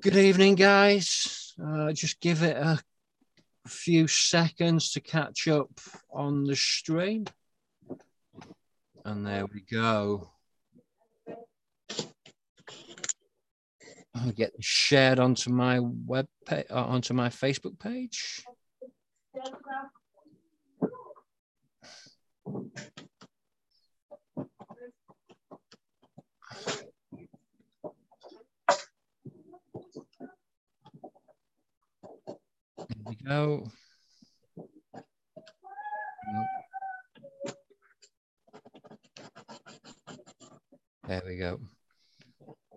Good evening, guys. Uh, just give it a few seconds to catch up on the stream. And there we go. I'll get shared onto my web page, uh, onto my Facebook page. We go. There we go.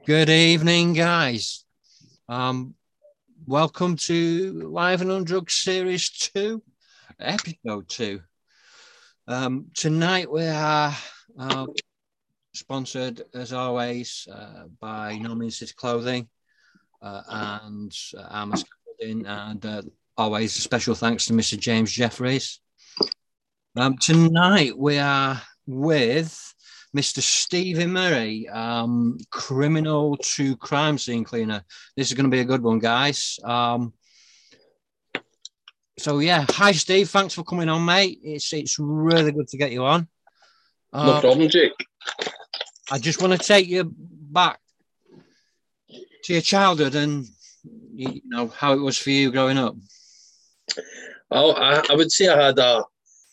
Good evening, guys. Um, welcome to Live and Undrugged Series 2, Episode 2. Um, tonight we are uh, sponsored, as always, uh, by No Means Clothing uh, and uh, Armour Scaffolding, and uh, always a special thanks to Mr. James Jeffries. Um, tonight we are with Mr. Stevie Murray, um, criminal to crime scene cleaner. This is going to be a good one, guys. Um, so yeah, hi Steve, thanks for coming on, mate. It's it's really good to get you on. no Uh, problem, Jake. I just want to take you back to your childhood and you know how it was for you growing up. I, I would say I had a,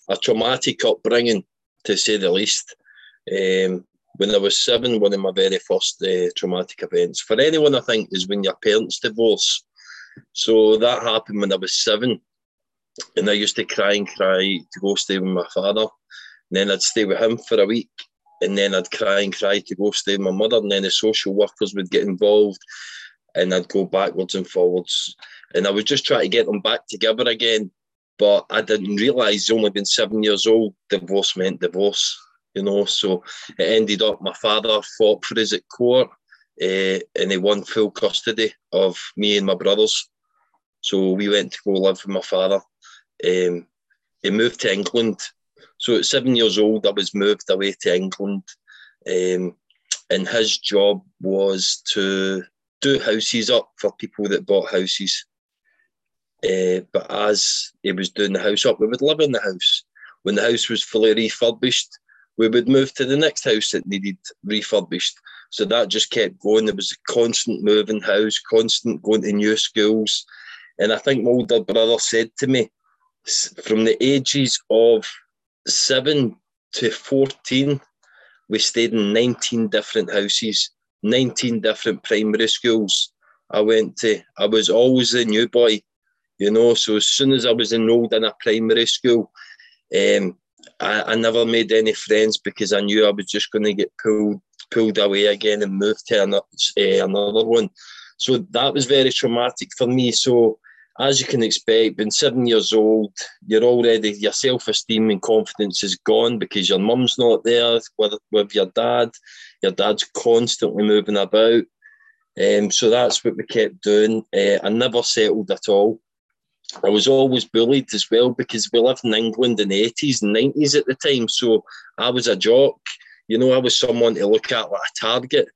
a traumatic upbringing, to say the least. Um, when I was seven, one of my very first uh, traumatic events for anyone, I think, is when your parents divorce. So that happened when I was seven, and I used to cry and cry to go stay with my father. And then I'd stay with him for a week, and then I'd cry and cry to go stay with my mother. And then the social workers would get involved, and I'd go backwards and forwards. And I was just trying to get them back together again. But I didn't realise, only been seven years old, divorce meant divorce, you know. So it ended up my father fought for us at court uh, and he won full custody of me and my brothers. So we went to go live with my father. Um, he moved to England. So at seven years old, I was moved away to England. Um, and his job was to do houses up for people that bought houses. Uh, but as he was doing the house up, we would live in the house. When the house was fully refurbished, we would move to the next house that needed refurbished. So that just kept going. There was a constant moving house, constant going to new schools. And I think my older brother said to me, from the ages of seven to 14, we stayed in 19 different houses, 19 different primary schools. I went to, I was always the new boy, you know. So as soon as I was enrolled in a primary school, um, I, I never made any friends because I knew I was just going to get pulled pulled away again and moved to another, uh, another one. So that was very traumatic for me. So as you can expect, being seven years old, you're already your self esteem and confidence is gone because your mum's not there with, with your dad. Your dad's constantly moving about. Um, so that's what we kept doing. Uh, I never settled at all. I was always bullied as well because we lived in England in the 80s and 90s at the time. So I was a jock. You know, I was someone to look at like a target.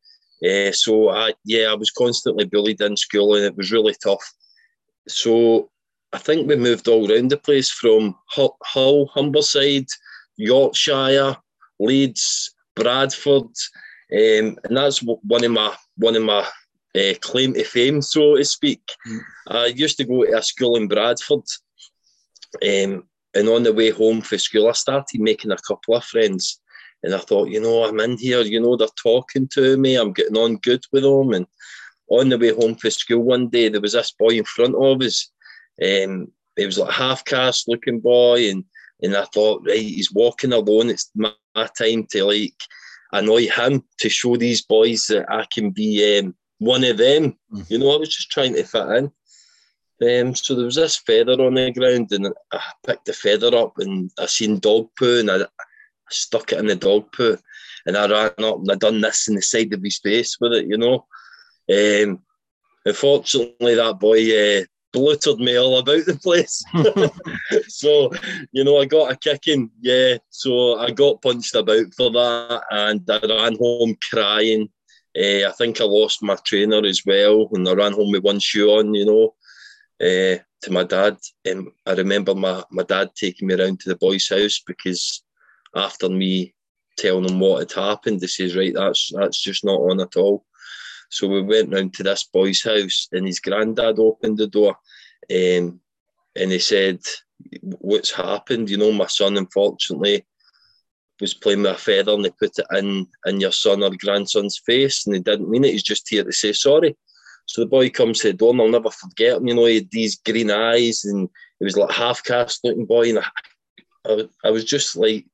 Uh, so I, yeah, I was constantly bullied in school and it was really tough. So I think we moved all around the place from Hull, Hull Humberside, Yorkshire, Leeds, Bradford, um, and that's one of my one of my uh, claim to fame, so to speak. Mm. I used to go to a school in Bradford, um, and on the way home from school, I started making a couple of friends. And I thought, you know, I'm in here, you know, they're talking to me, I'm getting on good with them. And on the way home from school one day, there was this boy in front of us. Um, he was like a half caste looking boy, and and I thought, right, he's walking alone. It's my, my time to like annoy him to show these boys that I can be um, one of them. Mhm. You know, I was just trying to fit in. Um, so there was this feather on the ground, and I picked the feather up, and I seen dog poo, and I, I stuck it in the dog poo, and I ran up and I done this in the side of his face with it, you know. Um, unfortunately, that boy uh, bluttered me all about the place. so, you know, I got a kicking, yeah. So I got punched about for that, and I ran home crying. Uh, I think I lost my trainer as well, and I ran home with one shoe on, you know, uh, to my dad. And I remember my, my dad taking me around to the boys' house because after me telling him what had happened, he says, right, that's that's just not on at all. So we went round to this boy's house, and his granddad opened the door, um, and he said, "What's happened? You know, my son, unfortunately." was playing with a feather and they put it in in your son or grandson's face and he didn't mean it. He's just here to say sorry. So the boy comes to the door and I'll never forget him. You know, he had these green eyes and he was like half cast looking boy. And I, I, I was just like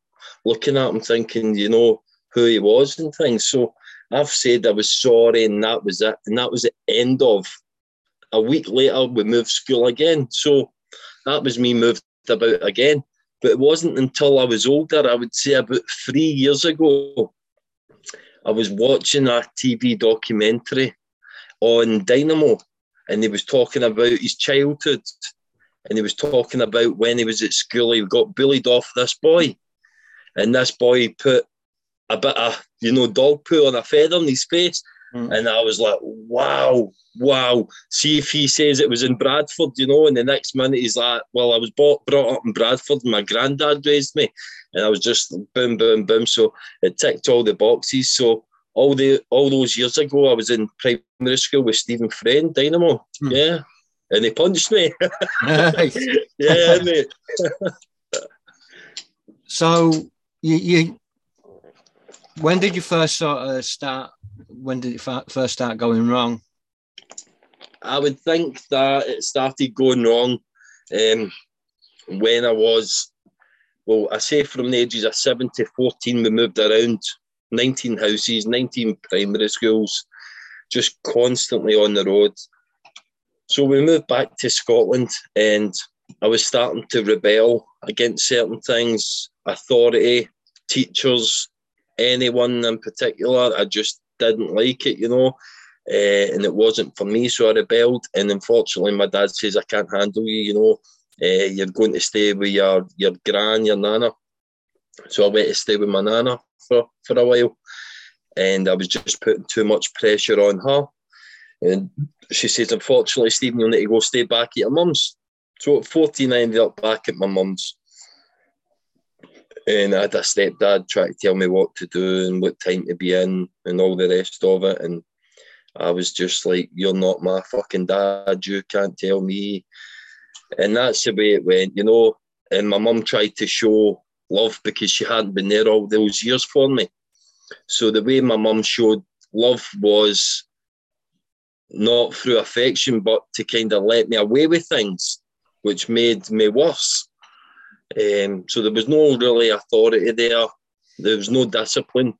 looking at him thinking, you know, who he was and things. So I've said I was sorry and that was it. And that was the end of a week later, we moved school again. So that was me moved about again. But it wasn't until I was older, I would say about three years ago, I was watching a TV documentary on Dynamo and he was talking about his childhood and he was talking about when he was at school, he got bullied off this boy. And this boy put a bit of, you know, dog poo on a feather on his face. Mm. And I was like, wow, wow. See if he says it was in Bradford, you know, and the next minute he's like, well, I was bought, brought up in Bradford and my granddad raised me. And I was just boom, boom, boom. So it ticked all the boxes. So all the all those years ago, I was in primary school with Steven Frayne, Dynamo. Mm. Yeah. And he punched me. yeah, mate. so you, you when did you first sort of start when did it first start going wrong? I would think that it started going wrong um, when I was, well, I say from the ages of 7 to 14, we moved around 19 houses, 19 primary schools, just constantly on the road. So we moved back to Scotland and I was starting to rebel against certain things, authority, teachers, anyone in particular. I just didn't like it, you know, uh, and it wasn't for me. So I rebelled, and unfortunately, my dad says I can't handle you. You know, uh, you're going to stay with your your gran, your nana. So I went to stay with my nana for for a while, and I was just putting too much pressure on her. And she says, unfortunately, Stephen, you'll need to go stay back at your mum's. So at 14, I ended up back at my mum's and I had a stepdad try to tell me what to do and what time to be in and all the rest of it. And I was just like, You're not my fucking dad, you can't tell me. And that's the way it went, you know. And my mum tried to show love because she hadn't been there all those years for me. So the way my mum showed love was not through affection, but to kind of let me away with things, which made me worse. Um, so there was no really authority there. There was no discipline,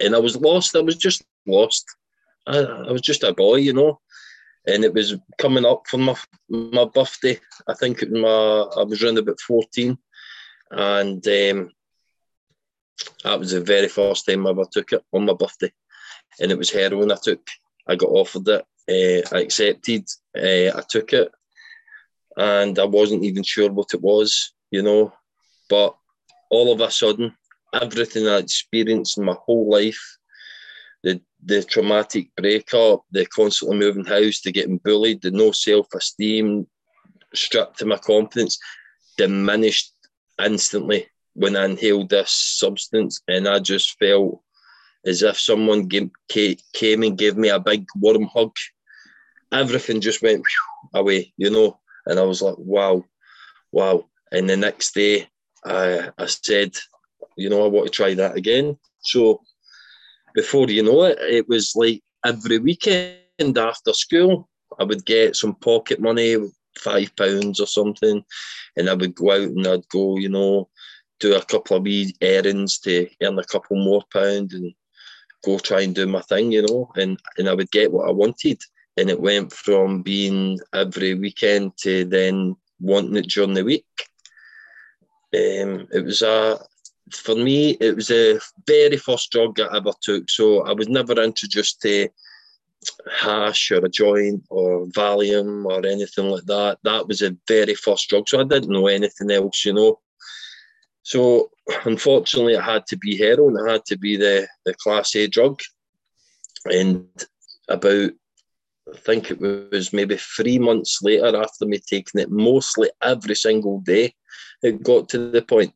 and I was lost. I was just lost. I, I was just a boy, you know. And it was coming up for my my birthday. I think it, my I was around about fourteen, and um, that was the very first time I ever took it on my birthday, and it was heroin. I took. I got offered it. Uh, I accepted. Uh, I took it, and I wasn't even sure what it was you know. But all of a sudden, everything I experienced in my whole life, the the traumatic breakup, the constantly moving house, the getting bullied, the no self esteem, stripped to my confidence, diminished instantly when I inhaled this substance, and I just felt as if someone came and gave me a big warm hug. Everything just went away, you know, and I was like, wow, wow. And the next day, I, I said, you know, I want to try that again. So before you know it, it was like every weekend after school, I would get some pocket money, five pounds or something, and I would go out and I'd go, you know, do a couple of wee errands to earn a couple more pounds and go try and do my thing, you know, and, and I would get what I wanted. And it went from being every weekend to then wanting it during the week. Um, it was a for me, it was a very first drug I ever took. So I was never introduced to hash or a joint or Valium or anything like that. That was a very first drug. So I didn't know anything else, you know. So unfortunately, it had to be heroin. It had to be the, the class A drug. And about, I think it was maybe three months later after me taking it mostly every single day, it got to the point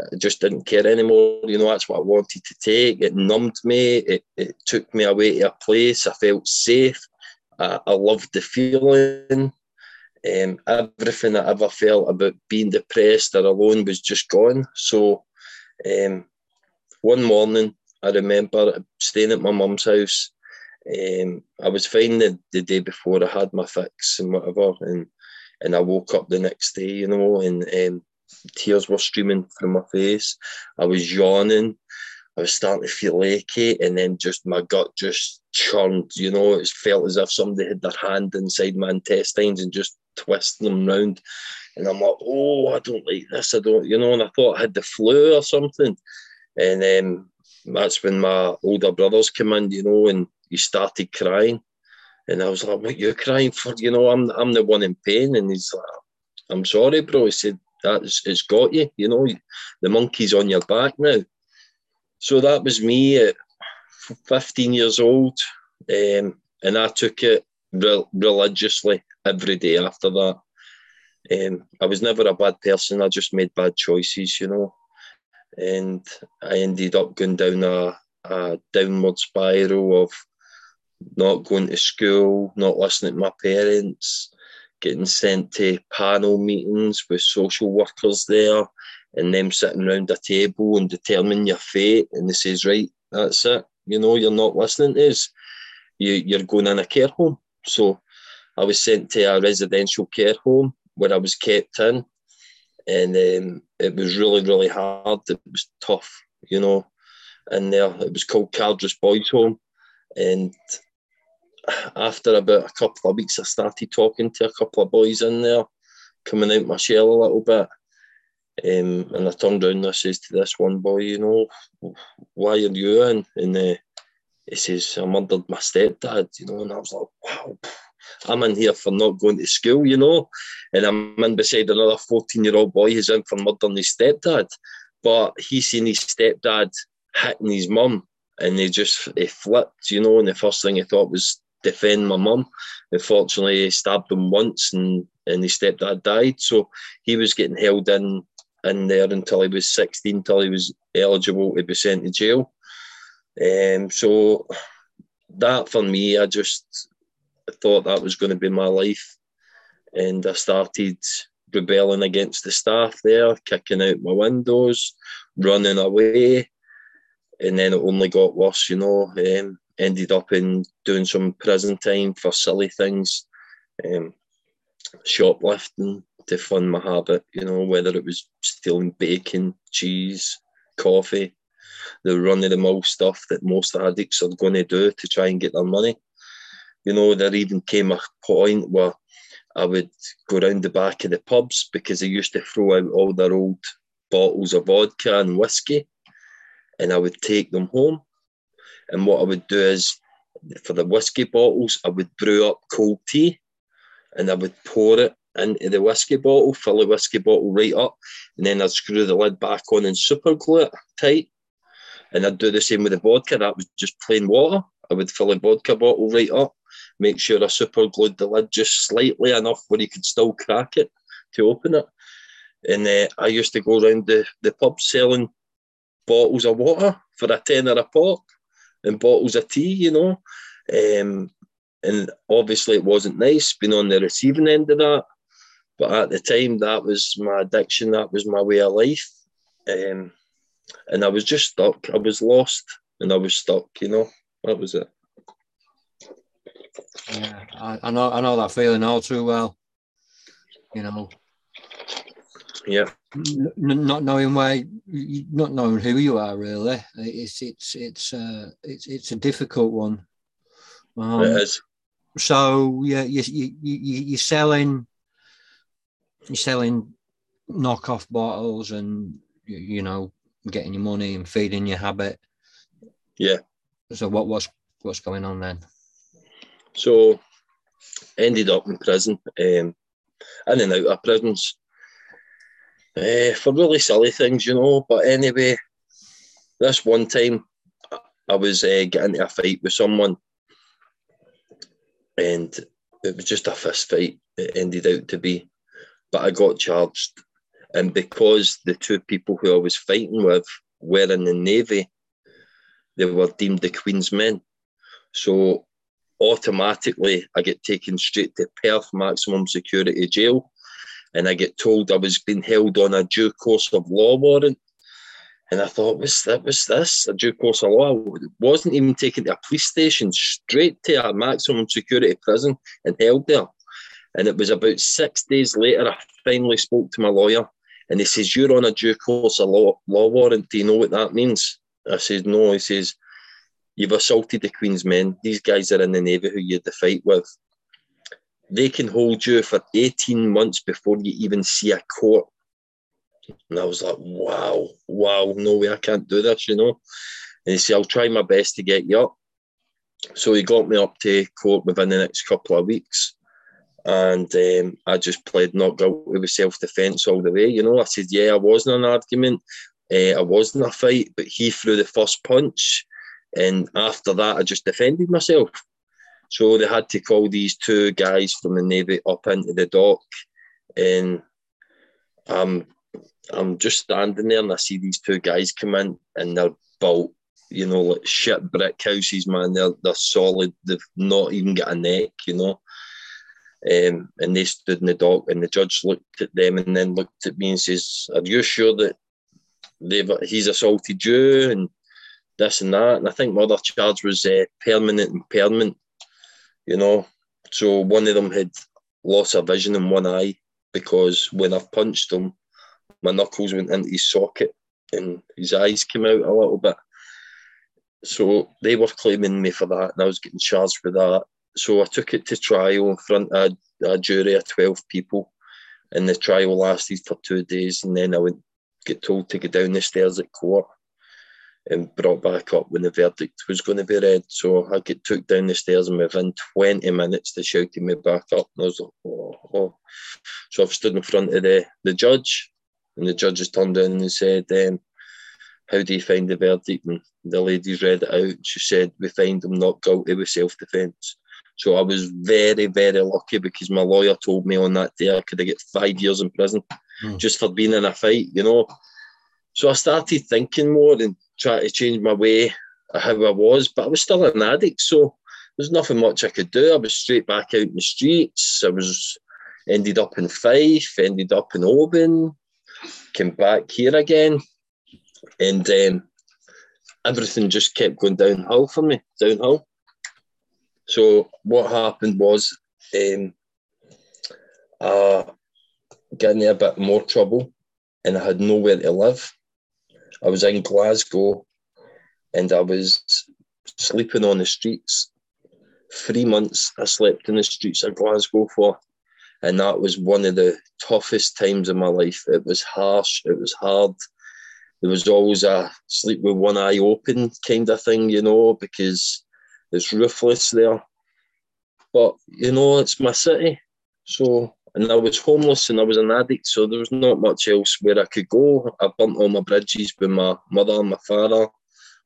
I just didn't care anymore. You know, that's what I wanted to take. It numbed me. It, it took me away to a place. I felt safe. I, I loved the feeling. Um, everything I ever felt about being depressed or alone was just gone. So, um, one morning, I remember staying at my mum's house. Um, I was fine the, the day before I had my fix and whatever, and and I woke up the next day, you know, and um, tears were streaming from my face. I was yawning. I was starting to feel achy, and then just my gut just churned. You know, it felt as if somebody had their hand inside my intestines and just twisting them round. And I'm like, oh, I don't like this. I don't, you know. And I thought I had the flu or something. And um, that's when my older brothers came in, you know, and he started crying. And I was like, what you crying for? You know, I'm I'm the one in pain. And he's like, I'm sorry, bro. He said, that's it's got you, you know, the monkey's on your back now. So that was me at 15 years old. Um, and I took it re- religiously every day after that. Um, I was never a bad person. I just made bad choices, you know. And I ended up going down a, a downward spiral of not going to school, not listening to my parents, getting sent to panel meetings with social workers there, and them sitting around a table and determining your fate. And they says, right, that's it. You know, you're not listening to us. You, you're going in a care home. So I was sent to a residential care home where I was kept in. And um, it was really, really hard. It was tough, you know. And there, it was called Cardress Boys Home. And after about a couple of weeks, I started talking to a couple of boys in there, coming out my shell a little bit. Um, and I turned around and I says to this one boy, you know, why are you in? And uh, he says, I murdered my stepdad, you know, and I was like, wow, I'm in here for not going to school, you know, and I'm in beside another 14 year old boy who's in for murdering his stepdad. But he seen his stepdad hitting his mum and they just he flipped, you know, and the first thing he thought was defend my mum. Unfortunately, he stabbed him once and, and his stepdad died. So he was getting held in in there until he was 16, until he was eligible to be sent to jail. Um, so that for me, I just thought that was going to be my life. And I started rebelling against the staff there, kicking out my windows, running away. And then it only got worse, you know. Um, ended up in doing some prison time for silly things, um, shoplifting to fund my habit, you know, whether it was stealing bacon, cheese, coffee, the run of the mill stuff that most addicts are going to do to try and get their money. You know, there even came a point where I would go round the back of the pubs because they used to throw out all their old bottles of vodka and whiskey and I would take them home and what I would do is for the whiskey bottles, I would brew up cold tea and I would pour it into the whiskey bottle, fill the whiskey bottle right up, and then I'd screw the lid back on and super glue it tight. And I'd do the same with the vodka. That was just plain water. I would fill the vodka bottle right up, make sure I super glued the lid just slightly enough where you could still crack it to open it. And uh, I used to go around the, the pub selling bottles of water for a tenner a pop and bottles of tea, you know. Um, and obviously, it wasn't nice being on the receiving end of that. But at the time, that was my addiction, that was my way of life. Um, and I was just stuck. I was lost and I was stuck, you know. That was it. Yeah, I, I know I know that feeling all too well. You know, yeah. N- not knowing where, not knowing who you are, really. It's it's it's uh, it's it's a difficult one. Um, it is. So yeah, you you you you're selling, you're selling knockoff bottles, and you know, getting your money and feeding your habit. Yeah. So what what's what's going on then? So ended up in prison, um, in and out of prisons uh, for really silly things, you know. But anyway, this one time I was uh, getting into a fight with someone and it was just a fist fight. It ended out to be, but I got charged, and because the two people who I was fighting with were in the navy, they were deemed the Queen's men. So automatically, I get taken straight to Perth maximum security jail, and I get told I was being held on a due course of law warrant. And I thought, was that was this a due course of law? I wasn't even taken to a police station, straight to a maximum security prison and held there. And it was about six days later, I finally spoke to my lawyer, and he says, "You're on a due course of law, law warrant. Do you know what that means?" I says, "No." He says, "You've assaulted the Queen's men. These guys are in the navy who you had the fight with. They can hold you for 18 months before you even see a court and I was like, wow, wow, no way, I can't do this, you know. And he said, I'll try my best to get you up. So he got me up to court within the next couple of weeks. And um, I just played not guilty with self defence all the way. You know, I said, yeah, I wasn't an argument. Uh, I wasn't a fight, but he threw the first punch. And after that, I just defended myself. So they had to call these two guys from the Navy up into the dock. And I'm I'm just standing there and I see these two guys come in and they're built, you know, like shit brick houses, man. They're they're solid. They've not even got a neck, you know. Um, and they stood in the dock, and the judge looked at them and then looked at me and says, "Are you sure that they've he's assaulted you and this and that?" And I think my other charge was uh, permanent impairment, you know. So one of them had loss of vision in one eye because when I've punched him, my knuckles went into his socket and his eyes came out a little bit. So they were claiming me for that, and I was getting charged for that. So I took it to trial in front of a, jury of 12 people, and the trial lasted for two days. And then I would get told to go down the stairs at court and brought back up when the verdict was going to be read. So I get took down the stairs, and within 20 minutes, they shouted me back up. And I was like, oh, oh. So I've stood in front of the, the judge, and the judge has turned in and said, um, How do you find the verdict? And the ladies read it out. She said, We find him not guilty with self defence. So I was very, very lucky because my lawyer told me on that day I could get five years in prison mm. just for being in a fight, you know. So I started thinking more and trying to change my way of how I was, but I was still an addict. So there's nothing much I could do. I was straight back out in the streets. I was ended up in Fife, ended up in Oban, came back here again, and um, everything just kept going downhill for me, downhill. So what happened was, um, uh, getting a bit more trouble, and I had nowhere to live. I was in Glasgow, and I was sleeping on the streets. Three months I slept in the streets of Glasgow for and that was one of the toughest times of my life. It was harsh, it was hard. There was always a sleep with one eye open kind of thing, you know, because it's ruthless there. But you know, it's my city, so and I was homeless and I was an addict, so there was not much else where I could go. I burnt all my bridges with my mother and my father,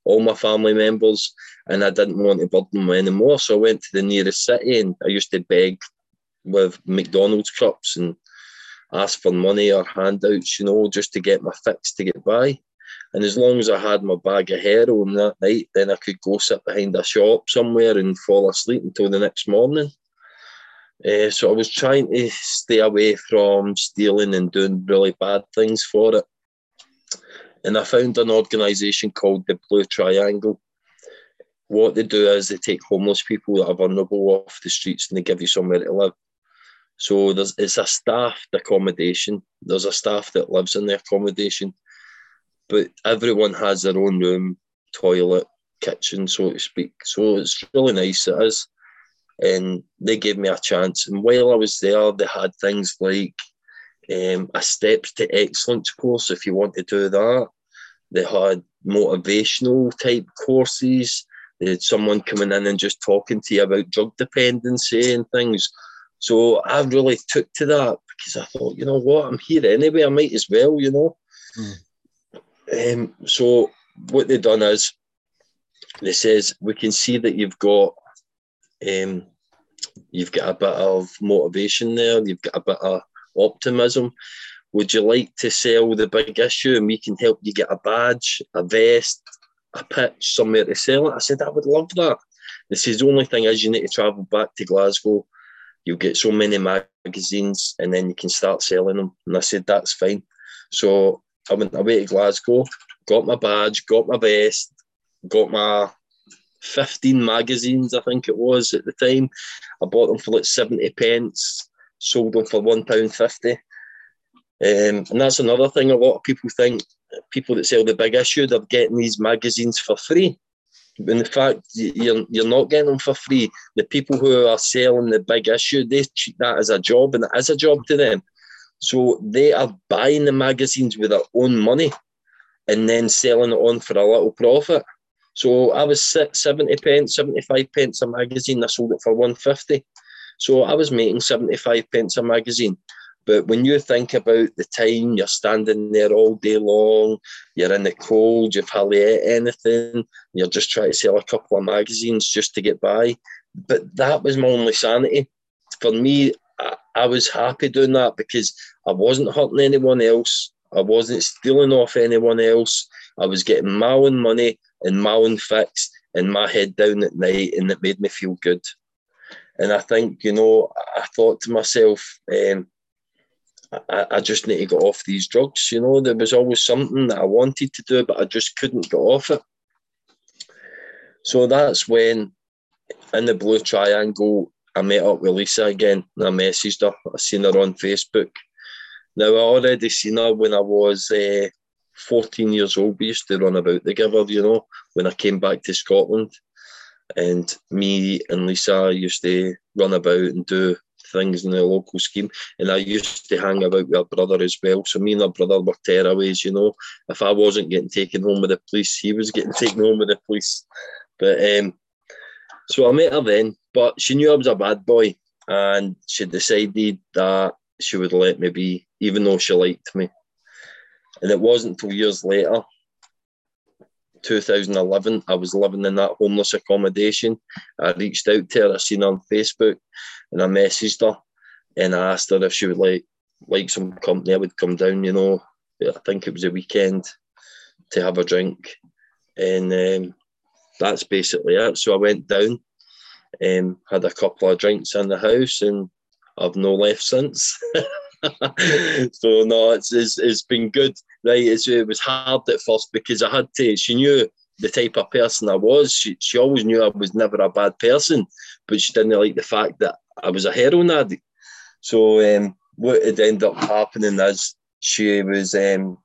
all my family members, and I didn't want to burden them anymore. So I went to the nearest city and I used to beg with McDonald's cups and ask for money or handouts, you know, just to get my fix to get by. And as long as I had my bag of heroin that night, then I could go sit behind a shop somewhere and fall asleep until the next morning. Uh, so I was trying to stay away from stealing and doing really bad things for it. And I found an organisation called the Blue Triangle. What they do is they take homeless people that are vulnerable off the streets and they give you somewhere to live. So there's it's a staffed accommodation. There's a staff that lives in the accommodation, but everyone has their own room, toilet, kitchen, so to speak. So it's really nice. It is, and they gave me a chance. And while I was there, they had things like um, a steps to excellence course if you want to do that. They had motivational type courses. They had someone coming in and just talking to you about drug dependency and things. So I really took to that because I thought, you know what, I'm here anyway. I might as well, you know. Mm. Um, so what they've done is they says we can see that you've got um, you've got a bit of motivation there, you've got a bit of optimism. Would you like to sell the big issue and we can help you get a badge, a vest, a pitch, somewhere to sell it? I said, I would love that. This is the only thing is you need to travel back to Glasgow. You'll get so many magazines and then you can start selling them. And I said, that's fine. So I went away to Glasgow, got my badge, got my vest, got my 15 magazines, I think it was at the time. I bought them for like 70 pence, sold them for £1.50. Um, and that's another thing a lot of people think people that sell the big issue, they're getting these magazines for free. When the fact you're, you're not getting them for free, the people who are selling the big issue, they treat that as a job and it is a job to them. So they are buying the magazines with their own money and then selling it on for a little profit. So I was 70 pence, 75 pence a magazine. I sold it for 150. So I was making 75 pence a magazine. But when you think about the time you're standing there all day long, you're in the cold, you've hardly ate anything, you're just trying to sell a couple of magazines just to get by. But that was my only sanity. For me, I, I was happy doing that because I wasn't hurting anyone else. I wasn't stealing off anyone else. I was getting my own money and my own fix and my head down at night, and it made me feel good. And I think, you know, I thought to myself, um, I, I, just need to get off these drugs. You know, there was always something that I wanted to do, but I just couldn't get off it. So that's when, in the Blue Triangle, I met up with Lisa again and I messaged her. I seen her on Facebook. Now, I already seen her when I was uh, 14 years old. We used to run about together, you know, when I came back to Scotland. And me and Lisa used to run about and do things in the local scheme. And I used to hang about with her brother as well. So me and her brother were tearaways, you know. If I wasn't getting taken home with the police, he was getting taken home with the police. But um, so I met her then, but she knew I was a bad boy and she decided that she would let me be, even though she liked me. And it wasn't until years later 2011, I was living in that homeless accommodation. I reached out to her, I seen her on Facebook, and I messaged her and I asked her if she would like like some company. I would come down, you know. I think it was a weekend to have a drink, and um, that's basically it. So I went down, um, had a couple of drinks in the house, and I've no left since. so no, it's, it's it's been good. Right, it's, it was hard at first because I had to. She knew the type of person I was. She she always knew I was never a bad person, but she didn't like the fact that I was a heroin addict. So um, what had ended up happening is she was. Um,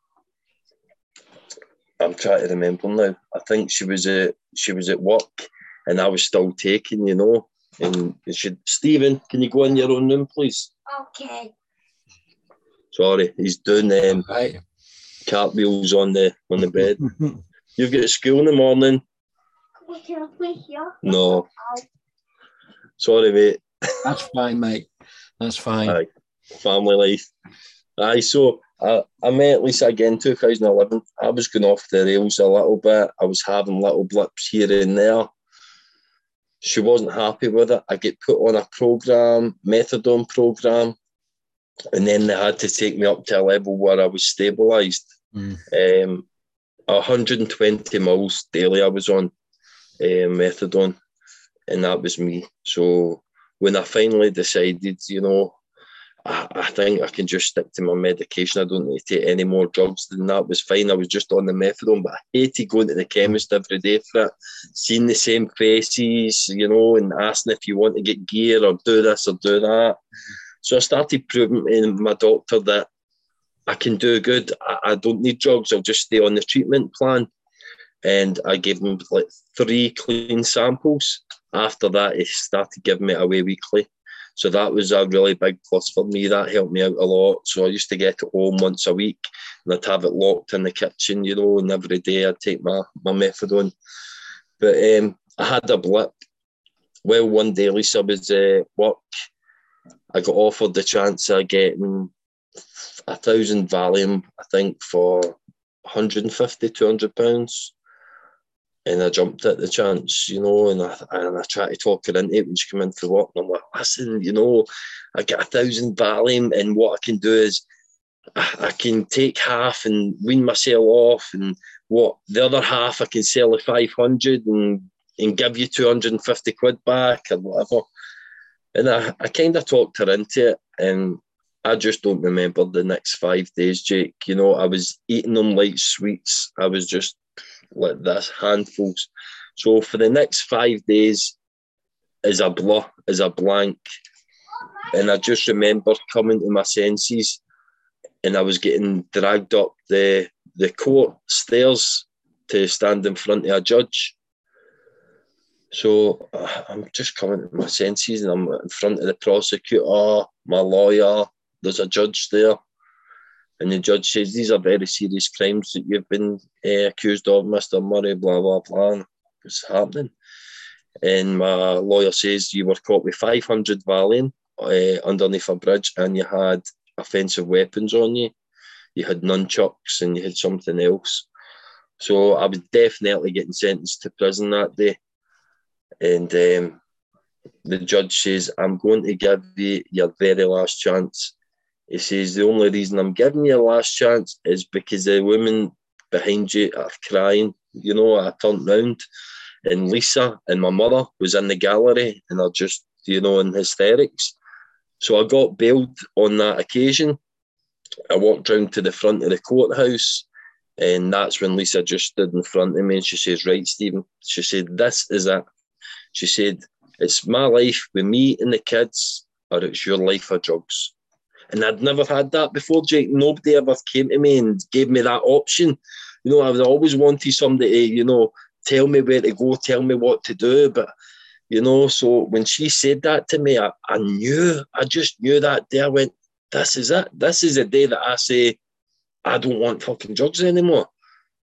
I'm trying to remember now. I think she was at she was at work, and I was still taking, you know. And she, Stephen, can you go in your own room, please? Okay. Sorry, he's doing um, Right. cartwheels on the on the bed. You've got to school in the morning. We can we here. No. Sorry, mate. That's fine, mate. That's fine. Aye. Family life. Aye, so I, I met Lisa again 2011. I was going off the rails a little bit. I was having little blips here and there. She wasn't happy with it. I get put on a program, methadone program, and then they had to take me up to a level where I was stabilised. Mm. Um, 120 mils daily I was on uh, methadone, and that was me. So when I finally decided, you know, I, I think I can just stick to my medication. I don't need to take any more drugs than that. was fine. I was just on the methadone, but I hated going to the chemist every day for it, seeing the same faces, you know, and asking if you want to get gear or do this or do that. So I started proving to my doctor that I can do good. I, I don't need drugs. I'll just stay on the treatment plan. And I gave him like three clean samples. After that, he started giving me away weekly. So that was a really big plus for me. That helped me out a lot. So I used to get it home once a week and I'd have it locked in the kitchen, you know, and every day I'd take my, my methadone. But um, I had a blip. Well, one day Lisa was uh, work. I got offered the chance of getting a thousand Valium, I think, for 150, 200 pounds. and I jumped at the chance, you know, and I and I tried to talk her into it when she came in for work. And I'm like, listen, you know, I get a thousand Valium, and what I can do is I, I can take half and wean myself off, and what the other half I can sell at five hundred and and give you two hundred and fifty quid back or whatever. And I, I kind of talked her into it, and I just don't remember the next five days, Jake. You know, I was eating them like sweets. I was just like this, handfuls. So for the next five days is a blur, is a blank. And I just remember coming to my senses and I was getting dragged up the the court stairs to stand in front of a judge. So uh, I'm just coming to my senses and I'm in front of the prosecutor, my lawyer, there's a judge there. And the judge says, These are very serious crimes that you've been uh, accused of, Mr. Murray, blah, blah, blah. What's happening? And my lawyer says, You were caught with 500 Valium uh, underneath a bridge and you had offensive weapons on you. You had nunchucks and you had something else. So I was definitely getting sentenced to prison that day. And um, the judge says, I'm going to give you your very last chance. He says, The only reason I'm giving you a last chance is because the women behind you are crying. You know, I turned round and Lisa and my mother was in the gallery and are just, you know, in hysterics. So I got bailed on that occasion. I walked round to the front of the courthouse and that's when Lisa just stood in front of me and she says, Right, Stephen. She said, This is it. She said, It's my life with me and the kids, or it's your life of drugs. And I'd never had that before, Jake. Nobody ever came to me and gave me that option. You know, I was always wanted somebody to, you know, tell me where to go, tell me what to do. But, you know, so when she said that to me, I, I knew, I just knew that day. I went, this is it. This is the day that I say, I don't want fucking drugs anymore.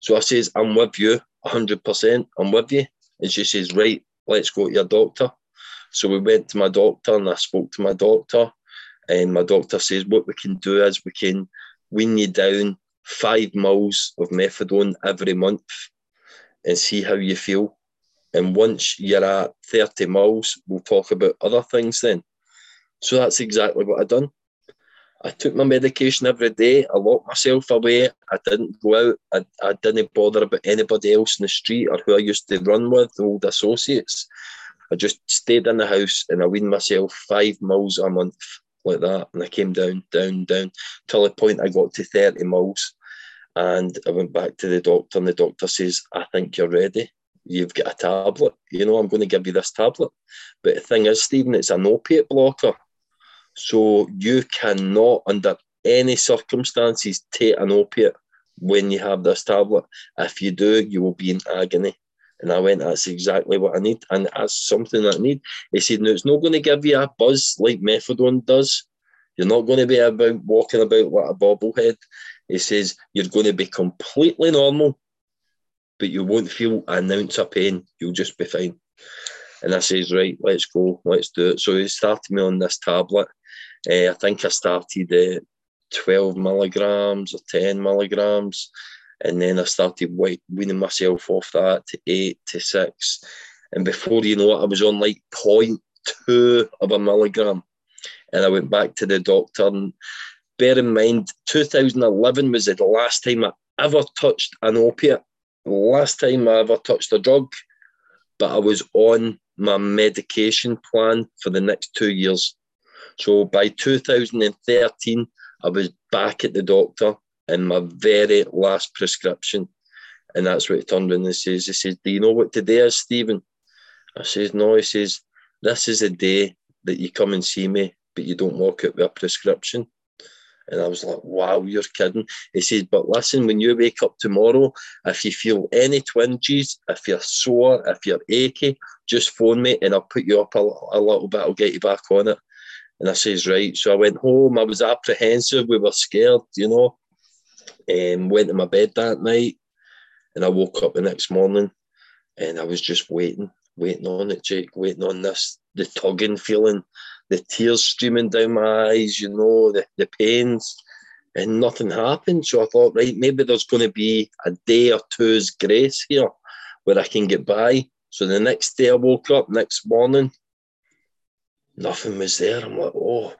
So I says, I'm with you 100%. I'm with you. And she says, right, let's go to your doctor. So we went to my doctor and I spoke to my doctor. And my doctor says, what we can do is we can wean you down five mils of methadone every month and see how you feel. And once you're at 30 mils, we'll talk about other things then. So that's exactly what I done. I took my medication every day. I locked myself away. I didn't go out. I, I didn't bother about anybody else in the street or who I used to run with, old associates. I just stayed in the house and I weaned myself five mils a month like that. And I came down, down, down till the point I got to 30 mils. And I went back to the doctor, and the doctor says, I think you're ready. You've got a tablet. You know, I'm going to give you this tablet. But the thing is, Stephen, it's an opiate blocker. So you cannot, under any circumstances, take an opiate when you have this tablet. If you do, you will be in agony. And I went, that's exactly what I need. And that's something that I need. He said, no, it's not going to give you a buzz like methadone does. You're not going to be about walking about like a bobblehead. He says, you're going to be completely normal, but you won't feel an ounce of pain. You'll just be fine. And I says, right, let's go, let's do it. So he started me on this tablet. Uh, I think I started at 12 milligrams or 10 milligrams. And then I started weaning myself off that to eight to six. And before you know it, I was on like 0.2 of a milligram. And I went back to the doctor. And bear in mind, 2011 was the last time I ever touched an opiate, last time I ever touched a drug. But I was on my medication plan for the next two years. So by 2013, I was back at the doctor in my very last prescription. And that's what he turned around and says, he says, Do you know what today is, Stephen? I says, No, he says, This is a day that you come and see me, but you don't walk out with a prescription. And I was like, wow, you're kidding. He says, but listen, when you wake up tomorrow, if you feel any twinges, if you're sore, if you're achy, just phone me and I'll put you up a, a little bit. I'll get you back on it. And I says, right. So I went home. I was apprehensive. We were scared, you know um, went to my bed that night and I woke up the next morning and I was just waiting, waiting on it, Jake, waiting on this, the tugging feeling, the tears streaming down my eyes, you know, the, the pains, and nothing happened. So I thought, right, maybe there's going to be a day or two's grace here where I can get by. So the next day I woke up, next morning, nothing was there. I'm like, oh,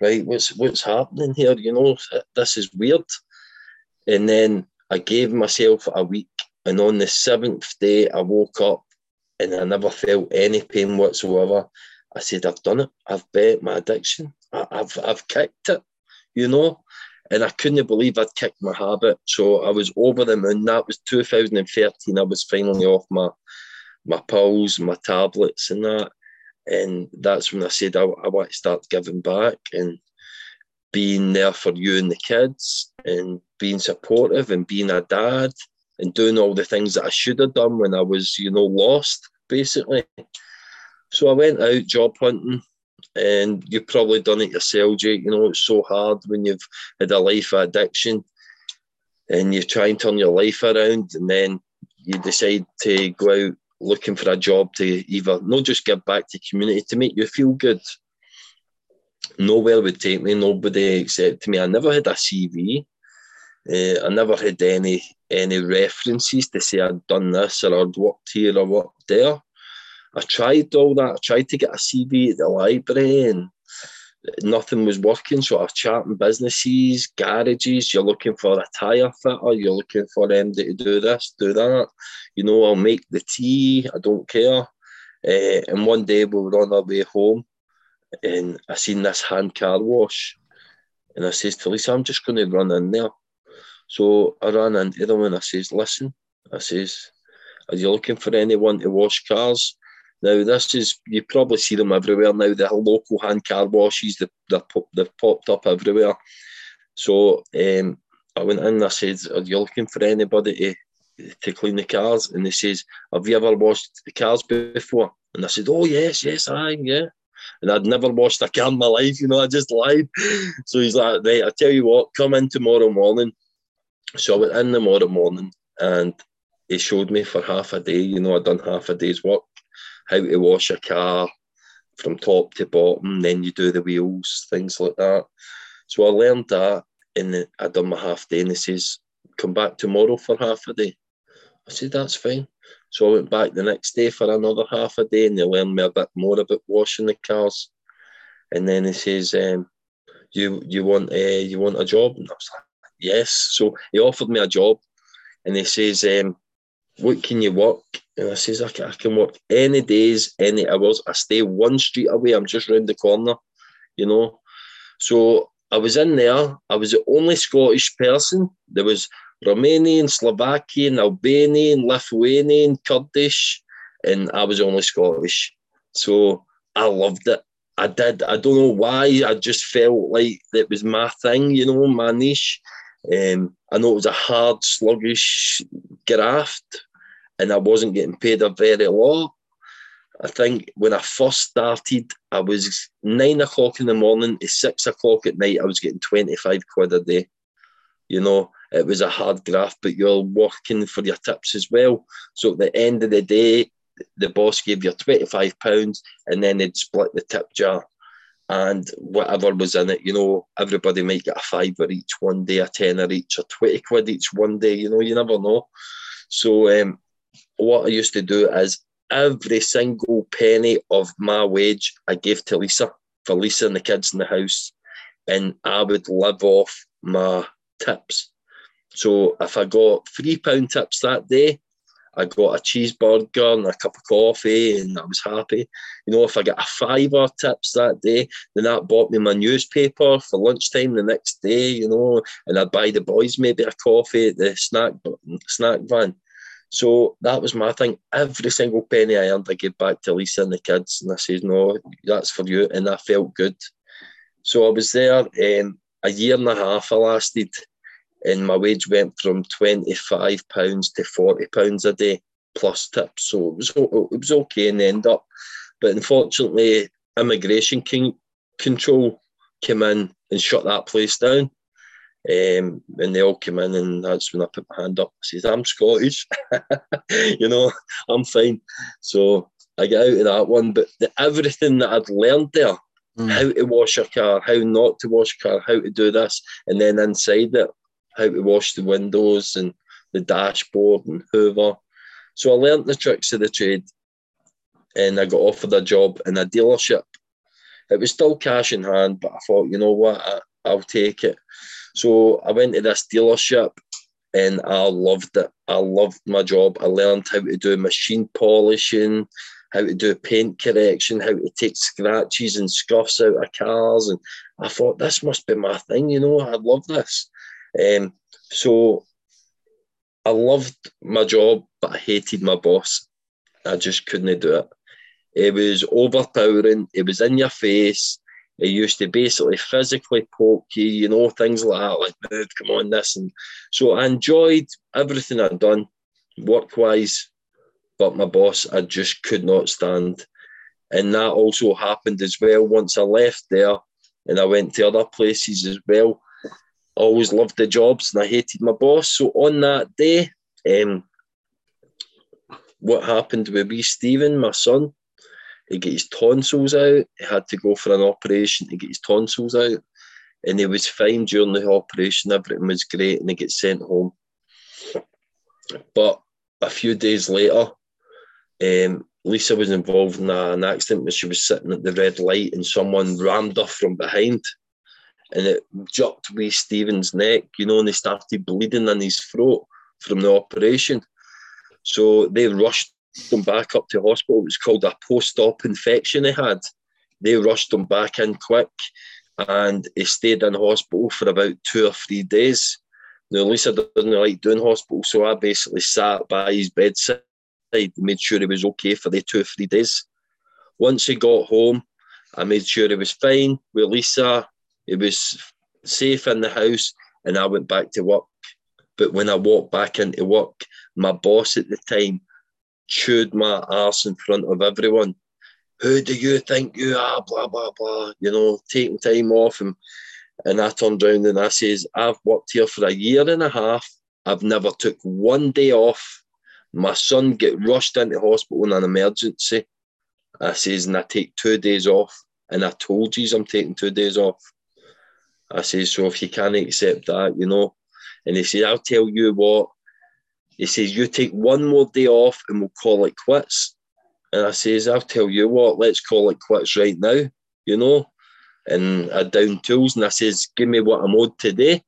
right, what's what's happening here? You know, this is weird. And then I gave myself a week, and on the seventh day, I woke up and I never felt any pain whatsoever. I said, I've done it. I've bet my addiction. I, I've I've kicked it, you know. And I couldn't believe I'd kicked my habit. So I was over the moon. That was 2013. I was finally off my my pills, my tablets, and that. And that's when I said I, I want to start giving back and being there for you and the kids and being supportive and being a dad and doing all the things that I should have done when I was, you know, lost, basically. So I went out job hunting and you've probably done it yourself, Jake. You know, it's so hard when you've had a life of addiction and you try and turn your life around and then you decide to go out looking for a job to either not just give back to community to make you feel good. Nowhere would take me, nobody accepted me. I never had a CV. Uh, I never had any any references to say I'd done this or I'd worked here or worked there. I tried all that. I tried to get a CV at the library and nothing was working. So I was chatting businesses, garages. You're looking for a tyre fitter. You're looking for them to do this, do that. You know, I'll make the tea. I don't care. Uh, and one day we were on our way home and I seen this hand car wash. And I says to Lisa, I'm just going to run in there. So I ran into them and I says, listen, I says, are you looking for anyone to wash cars? Now, this is, you probably see them everywhere now. The local hand car washes, they've, popped up everywhere. So um, I went in and I said, Are you looking for anybody to, to clean the cars? And he says, Have you ever washed the cars before? And I said, Oh, yes, yes, I, yeah. And I'd never washed a car in my life, you know, I just lied. So he's like, Right, I tell you what, come in tomorrow morning. So I went in tomorrow morning and he showed me for half a day, you know, I'd done half a day's work how to wash a car from top to bottom, then you do the wheels, things like that. So I learned that and I done my half day and he says, come back tomorrow for half a day. I said, that's fine. So I went back the next day for another half a day and they learned me a bit more about washing the cars. And then he says, um, you you want uh, you want a job? And I was like, yes. So he offered me a job and he says, um, what can you work? And I says, I can, I can work any days, any hours. I stay one street away. I'm just round the corner, you know. So I was in there. I was the only Scottish person. There was Romanian, Slovakian, Albanian, Lithuanian, Kurdish, and I was only Scottish. So I loved it. I did. I don't know why. I just felt like it was my thing, you know, my niche. Um, I know it was a hard, sluggish graft, and I wasn't getting paid a very lot. I think when I first started, I was nine o'clock in the morning to six o'clock at night. I was getting 25 quid a day. You know, it was a hard graft, but you're working for your tips as well. So at the end of the day, the boss gave you 25 pounds and then they'd split the tip jar and whatever was in it, you know, everybody might get a fiver each one day, a tenner each, or 20 quid each one day, you know, you never know. So, um, what I used to do is every single penny of my wage I gave to Lisa for Lisa and the kids in the house, and I would live off my tips. So, if I got three pound tips that day, I got a cheeseburger and a cup of coffee, and I was happy. You know, if I got a fiver tips that day, then that bought me my newspaper for lunchtime the next day. You know, and I'd buy the boys maybe a coffee at the snack snack van. So that was my thing. Every single penny I earned, I gave back to Lisa and the kids, and I said, "No, that's for you," and I felt good. So I was there um, a year and a half. I lasted and my wage went from twenty five pounds to forty pounds a day plus tips. So it was it was okay in the end up, but unfortunately, immigration control came in and shut that place down. Um, and they all came in, and that's when I put my hand up. I says, "I'm Scottish, you know, I'm fine." So I get out of that one, but the, everything that I'd learned there, mm. how to wash a car, how not to wash a car, how to do this, and then inside it, how to wash the windows and the dashboard and Hoover. So I learnt the tricks of the trade and I got offered a job in a dealership. It was still cash in hand, but I thought, you know what, I, I'll take it. So I went to this dealership and I loved it. I loved my job. I learned how to do machine polishing, how to do paint correction, how to take scratches and scuffs out of cars. And I thought this must be my thing, you know, I love this. Um, so I loved my job, but I hated my boss. I just couldn't do it. It was overpowering, it was in your face. It used to basically physically poke you, you know, things like that, like, move, come on, this. And so I enjoyed everything I'd done work wise, but my boss, I just could not stand. And that also happened as well once I left there and I went to other places as well. I always loved the jobs and I hated my boss. So on that day, um, what happened with wee Stephen, my son, he got his tonsils out. He had to go for an operation to get his tonsils out. And he was fine during the operation. Everything was great. And he gets sent home. But a few days later, um, Lisa was involved in an accident when she was sitting at the red light and someone rammed her from behind. And it jerked wee Stephen's neck, you know, and he started bleeding in his throat from the operation. So they rushed him back up to hospital. It was called a post-op infection he had. They rushed him back in quick and he stayed in hospital for about two or three days. Now, Lisa doesn't like doing hospital, so I basically sat by his bedside, made sure he was okay for the two or three days. Once he got home, I made sure he was fine with Lisa. He was safe in the house, and I went back to work. But when I walked back into work, my boss at the time chewed my arse in front of everyone. Who do you think you are? Blah blah blah. You know, taking time off and and I turned around and I says, I've worked here for a year and a half. I've never took one day off. My son get rushed into hospital in an emergency. I says, and I take two days off. And I told you I'm taking two days off. I says, so if you can't accept that, you know. And he says, I'll tell you what, he says, You take one more day off and we'll call it quits. And I says, I'll tell you what, let's call it quits right now, you know. And I down tools and I says, Give me what I'm owed today.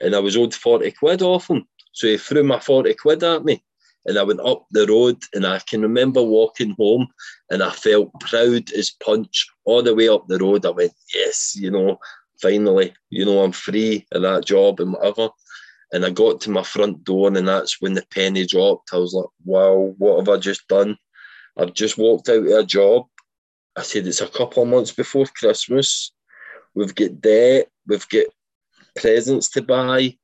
And I was owed 40 quid off him. So he threw my 40 quid at me. And I went up the road and I can remember walking home and I felt proud as punch all the way up the road. I went, Yes, you know, finally, you know, I'm free of that job and whatever. And I got to my front door, and that's when the penny dropped. I was like, wow, what have I just done? I've just walked out of a job. I said, it's a couple of months before Christmas. We've got debt, we've got presents to buy,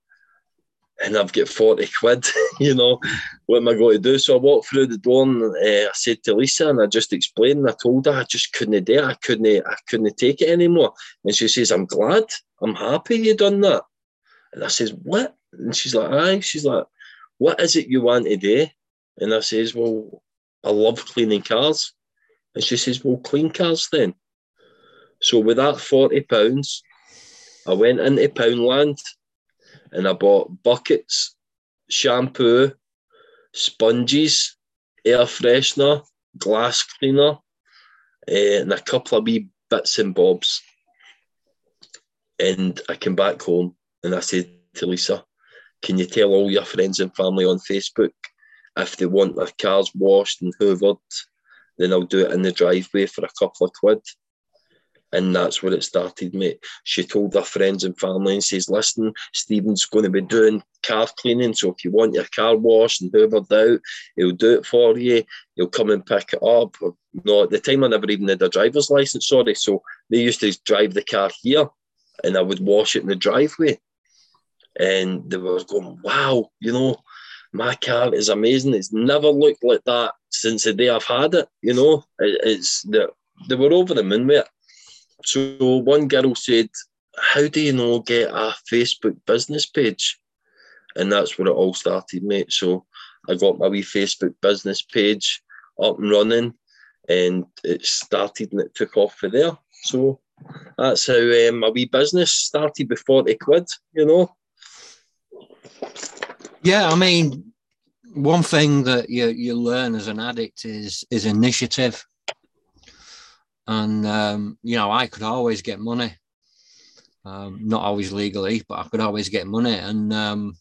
and I've got 40 quid. you know, what am I going to do? So I walked through the door and uh, I said to Lisa, and I just explained, and I told her I just couldn't do it. I couldn't, I couldn't take it anymore. And she says, I'm glad, I'm happy you done that. And I says, What? And she's like, aye. She's like, what is it you want today? And I says, well, I love cleaning cars. And she says, well, clean cars then. So with that forty pounds, I went into Poundland and I bought buckets, shampoo, sponges, air freshener, glass cleaner, eh, and a couple of wee bits and bobs. And I came back home and I said to Lisa, can you tell all your friends and family on Facebook if they want their cars washed and hoovered, then I'll do it in the driveway for a couple of quid. And that's where it started, mate. She told her friends and family and says, Listen, Stephen's going to be doing car cleaning. So if you want your car washed and hoovered out, he'll do it for you. He'll come and pick it up. No, at the time I never even had a driver's license, sorry. So they used to drive the car here and I would wash it in the driveway and they were going, "Wow, you know, my car is amazing. It's never looked like that since the day I've had it. You know, it, it's the they were over the moon with it." So one girl said, "How do you know get a Facebook business page?" And that's where it all started, mate. So I got my wee Facebook business page up and running, and it started and it took off for there. So that's how um, my wee business started with 40 quid, you know. Yeah, I mean, one thing that you you learn as an addict is is initiative, and um, you know I could always get money, um, not always legally, but I could always get money, and um,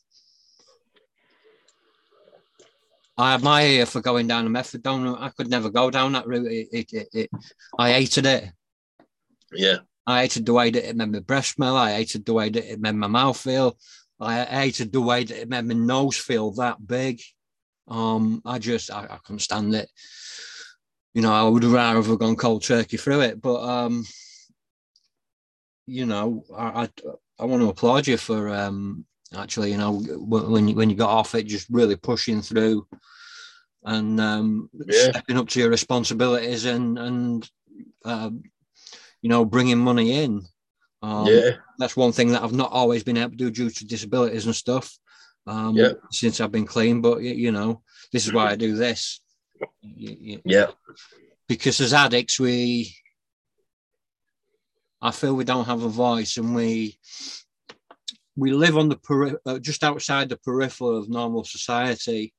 I my ear for going down the methadone. I could never go down that route. It, it, it, it I hated it. Yeah. I hated the way that it made my breath smell. I hated the way that it made my mouth feel. I hated the way that it made my nose feel that big. Um, I just I, I couldn't stand it. You know, I would rather have gone cold turkey through it. But um, you know, I I, I want to applaud you for um actually, you know, when you when you got off it, just really pushing through and um, Yeah. stepping up to your responsibilities and and um, you know bringing money in. Um, yeah. that's one thing that I've not always been able to do due to disabilities and stuff. Um, Yeah. since I've been clean, but you know, this is why I do this. Yeah. because as addicts, we, I feel we don't have a voice, and we, we live on the peri- uh, just outside the periphery of normal society,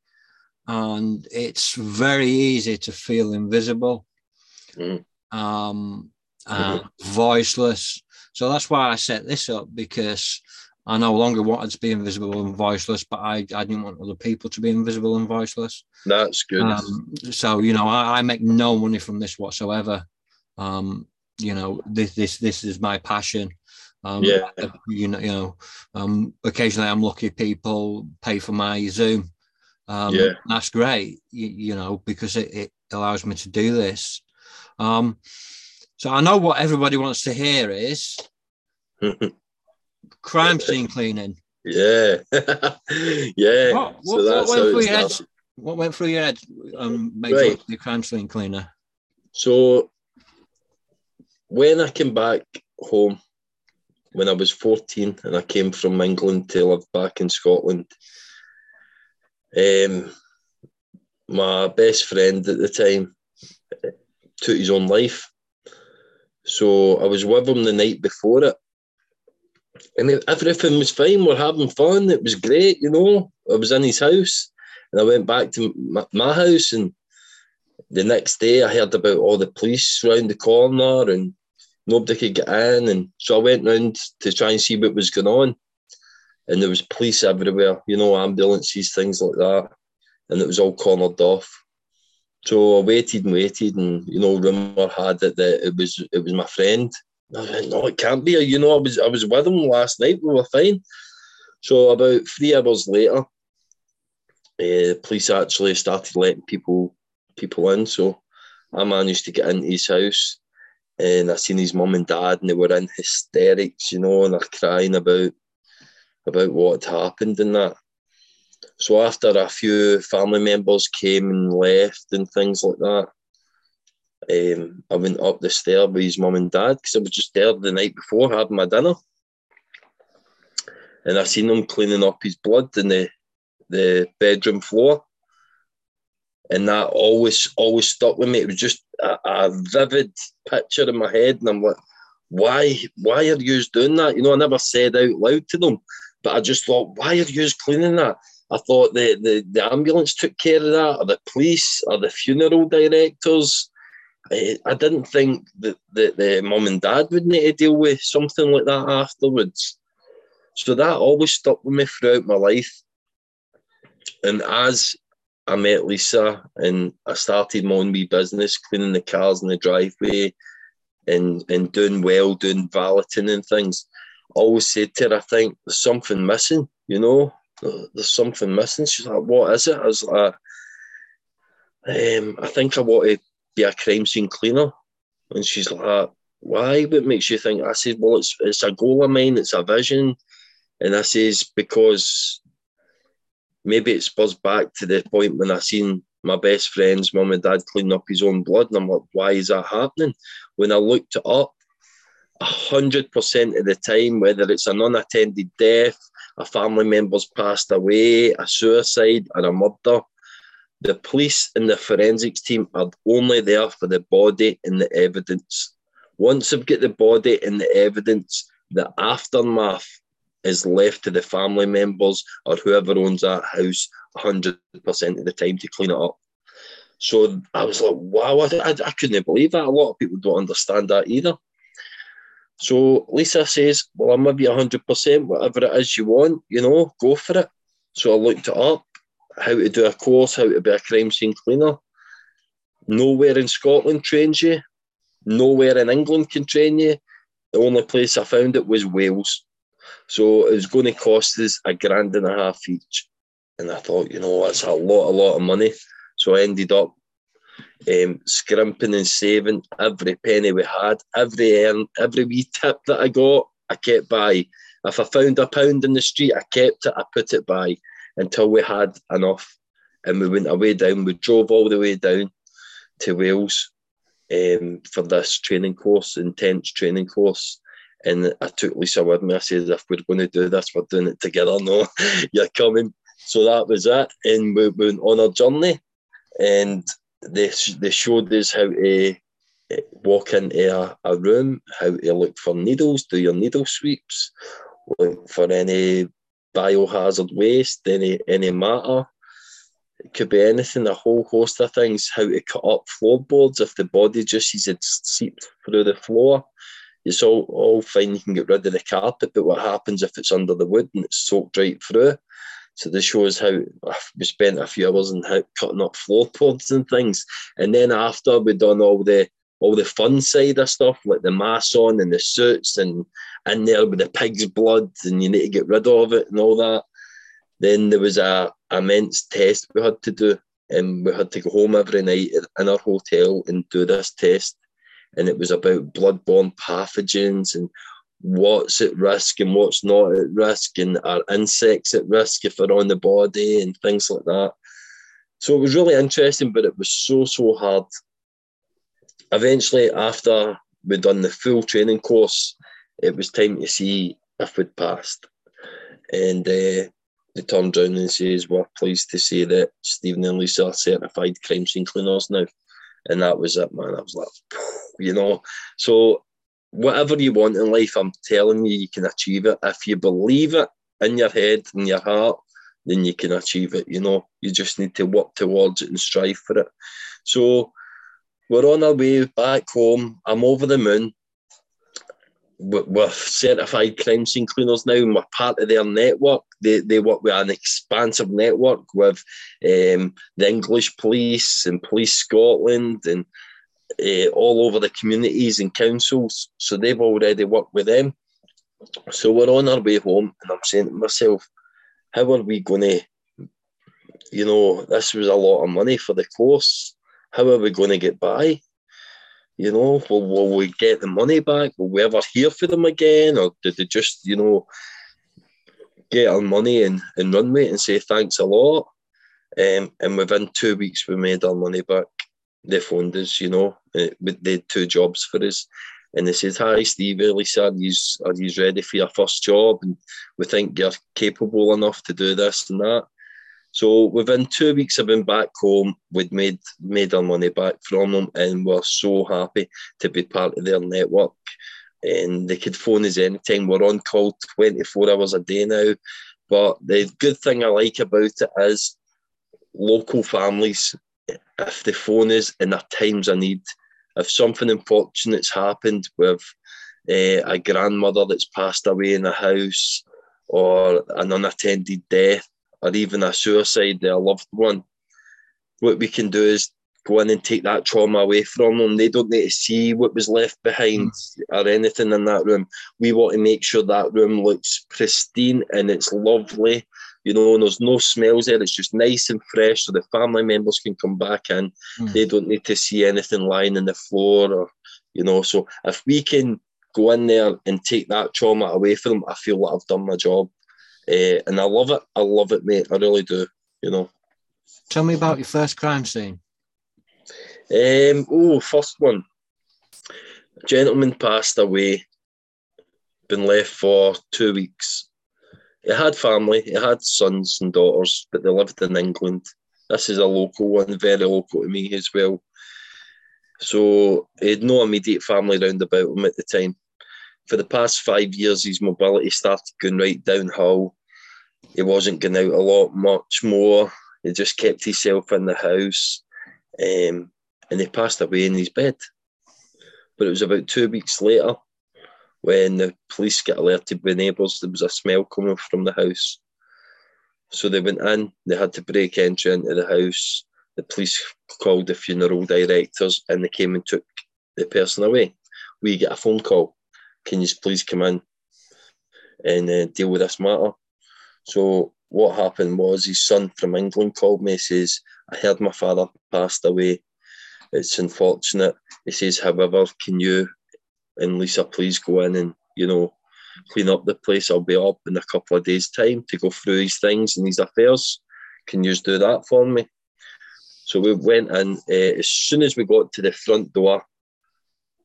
and it's very easy to feel invisible, Mm. um, and voiceless. So that's why I set this up because I no longer wanted to be invisible and voiceless, but I, I didn't want other people to be invisible and voiceless. That's good. Um, so you know, I, I make no money from this whatsoever. Um, you know, this this this is my passion. Um, Yeah. You know, you know. Um, occasionally, I'm lucky people pay for my Zoom. Um, Yeah. that's great. You, you know, because it, it allows me to do this. Um, so I know what everybody wants to hear is crime scene cleaning. yeah. yeah. What, so what, what went through your head? What went through your head? Um, Right. the crime scene cleaner. So when I came back home when I was 14 and I came from England to live back in Scotland, um, my best friend at the time took his own life. So I was with him the night before it. And everything was fine. We're having fun. It was great, you know. I was in his house and I went back to my, my house and the next day I heard about all the police round the corner and nobody could get in. And so I went round to try and see what was going on. And there was police everywhere, you know, ambulances, things like that. And it was all cornered off. So I waited and waited, and you know, rumour had it that it was it was my friend. No, it can't be. You know, I was I was with him last night. We were fine. So about three hours later, uh, the police actually started letting people people in. So I managed to get into his house and I seen his mum and dad and they were in hysterics, you know, and they're crying about about what had happened and that. So after a few family members came and left and things like that, um, I went up the stair with his mum and dad because I was just there the night before having my dinner. And I seen him cleaning up his blood in the, the bedroom floor and that always always stuck with me. It was just a, a vivid picture in my head, and I'm like, why why are you doing that? You know, I never said out loud to them, but I just thought, why are you cleaning that? I thought the, the, the ambulance took care of that, or the police, or the funeral directors. I, didn't think that, that the mum and dad would need to deal with something like that afterwards. So that always stuck with me throughout my life. And as I met Lisa and I started my own wee business, cleaning the cars in the driveway and, and doing well, doing valeting and things. I always said to her, I think there's something missing, you know, there's something missing. She's like, what is it? I was like, um, I think I want to be a crime scene cleaner. And she's like, uh, why? What makes you think? I said, well, it's, it's a goal of mine, it's a vision. And I says, because maybe it spurs back to the point when I seen my best friend's mum and dad cleaning up his own blood, and I'm like, why is that happening? When I looked it up, a hundred percent of the time, whether it's an unattended death, a family member's passed away, a suicide, or a murder, the police and the forensics team are only there for the body and the evidence. Once they've got the body and the evidence, the aftermath is left to the family members or whoever owns that house 100% of the time to clean it up. So I was like, wow, I, I, I couldn't believe that. A lot of people don't understand that either. So Lisa says, well, I'm maybe 100%, whatever it is you want, you know, go for it. So I looked it up, how to do a course, how to be a crime scene cleaner. Nowhere in Scotland trains you. Nowhere in England can train you. The only place I found it was Wales. So it was going to cost us a grand and a half each. And I thought, you know, that's a lot, a lot of money. So I ended up um, scrimping and saving every penny we had, every earn, every wee tip that I got, I kept by. If I found a pound in the street, I kept it, I put it by until we had enough. And we went away down, we drove all the way down to Wales um, for this training course, intense training course. And I took Lisa with me. I said, if we're going to do this, we're doing it together. No, you're coming. So that was it. And we went on our journey. And they, they showed us how to eh, walk into a, a room, how to look for needles, do your needle sweeps, look for any biohazard waste, any any matter. It could be anything, a whole host of things. How to cut up floorboards if the body just sees it seeped through the floor. It's all, all fine, you can get rid of the carpet, but what happens if it's under the wood and it's soaked right through? So this shows how we spent a few hours in how, cutting up floorboards and things. And then after we'd done all the all the fun side of stuff, like the mask on and the suits and in there with the pig's blood and you need to get rid of it and all that. Then there was a immense test we had to do. And we had to go home every night in our hotel and do this test. And it was about bloodborne pathogens and what's at risk and what's not at risk, and are insects at risk if they're on the body and things like that. So it was really interesting, but it was so, so hard. Eventually, after we'd done the full training course, it was time to see if we'd passed. And uh, they turned around and says, We're pleased to say that Stephen and Lisa are certified crime scene cleaners now. And that was it, man. I was like, you know. So whatever you want in life, I'm telling you, you can achieve it. If you believe it in your head and your heart, then you can achieve it. You know, you just need to work towards it and strive for it. So we're on our way back home. I'm over the moon. We're certified crime scene cleaners now, and we're part of their network. They, they work with an expansive network with um, the English police and Police Scotland and uh, all over the communities and councils. So they've already worked with them. So we're on our way home, and I'm saying to myself, how are we going to, you know, this was a lot of money for the course. How are we going to get by? You know, will, will we get the money back? Will we ever hear for them again? Or did they just, you know, get our money and, and run with it and say thanks a lot? Um, and within two weeks, we made our money back they phoned us, you know, uh, they had two jobs for us. And they said, Hi, Steve, really you, are you ready for your first job? And we think you're capable enough to do this and that. So within two weeks of being back home, we'd made made our money back from them, and we're so happy to be part of their network. And they could phone us anytime. We're on call 24 hours a day now. But the good thing I like about it is local families if the phone is in their times of need, if something unfortunate's happened with uh, a grandmother that's passed away in the house, or an unattended death, or even a suicide, their loved one, what we can do is go in and take that trauma away from them. They don't need to see what was left behind mm. or anything in that room. We want to make sure that room looks pristine and it's lovely you know, and there's no smells there. It's just nice and fresh, so the family members can come back in. Mm. They don't need to see anything lying in the floor, or you know. So if we can go in there and take that trauma away from them, I feel like I've done my job, uh, and I love it. I love it, mate. I really do. You know. Tell me about your first crime scene. Um, oh, first one. A gentleman passed away. Been left for two weeks he had family, he had sons and daughters, but they lived in England. This is a local one, very local to me as well. So he had no immediate family round about him at the time. For the past five years, his mobility started going right downhill. He wasn't going out a lot much more. He just kept himself in the house. Um, and he passed away in his bed. But it was about two weeks later when the police got alerted by neighbours there was a smell coming from the house. So they went in, they had to break entry into the house. The police called the funeral directors and they came and took the person away. We get a phone call. Can you please come in and uh, deal with this matter? So what happened was his son from England called me. He says, I heard my father passed away. It's unfortunate. He says, however, can you and Lisa please go in and, you know, clean up the place? I'll be up in a couple of days' time to go through these things and these affairs. Can you just do that for me? So we went in. Uh, as soon as we got to the front door,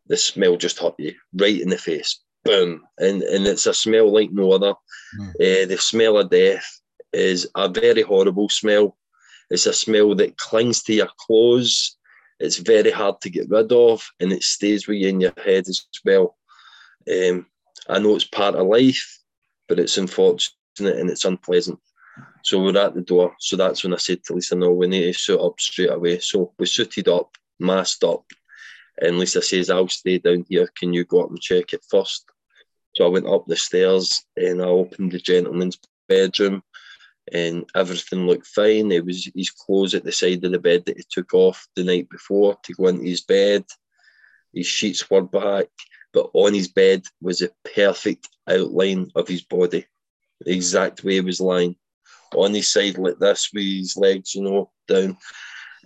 the smell just hit you right in the face. Boom. And, and it's a smell like no other. Mm. Uh, the smell of death is a very horrible smell. It's a smell that clings to your clothes. It's very hard to get rid of, and it stays with you in your head as well. Um, I know it's part of life, but it's unfortunate and it's unpleasant. So we're at the door. So that's when I said to Lisa, no, we need to suit up straight away. So we suited up, masked up, and Lisa says, I'll stay down here. Can you go up and check it first? So I went up the stairs and I opened the gentleman's bedroom and everything looked fine. It was his clothes at the side of the bed that he took off the night before to go into his bed. His sheets were back, but on his bed was a perfect outline of his body, the exact way he was lying. On his side like this with his legs, you know, down.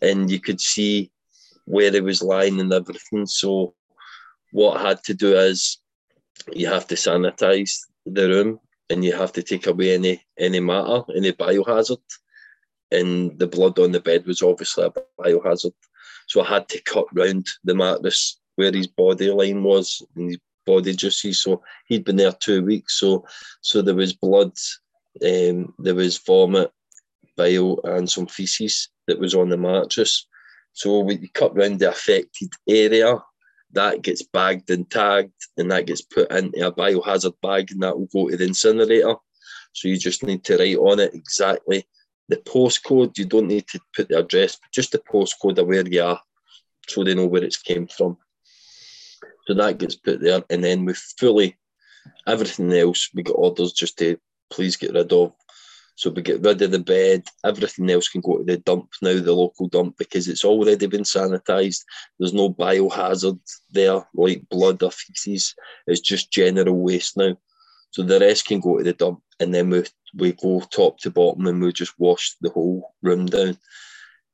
And you could see where he was lying and everything. So what I had to do is you have to sanitize the room and you have to take away any any matter, any biohazard. And the blood on the bed was obviously a biohazard. So I had to cut round the mattress where his body line was and his body juices. So he'd been there two weeks. So so there was blood, um, there was vomit, bile, and some feces that was on the mattress. So we cut round the affected area that gets bagged and tagged and that gets put into a biohazard bag and that will go to the incinerator. So you just need to write on it exactly the postcode. You don't need to put the address, but just the postcode of where you are so they know where it's came from. So that gets put there. And then with fully everything else, we got orders just to please get rid of so we get rid of the bed. Everything else can go to the dump now, the local dump, because it's already been sanitised. There's no biohazard there like blood or feces. It's just general waste now. So the rest can go to the dump, and then we we go top to bottom and we just wash the whole room down.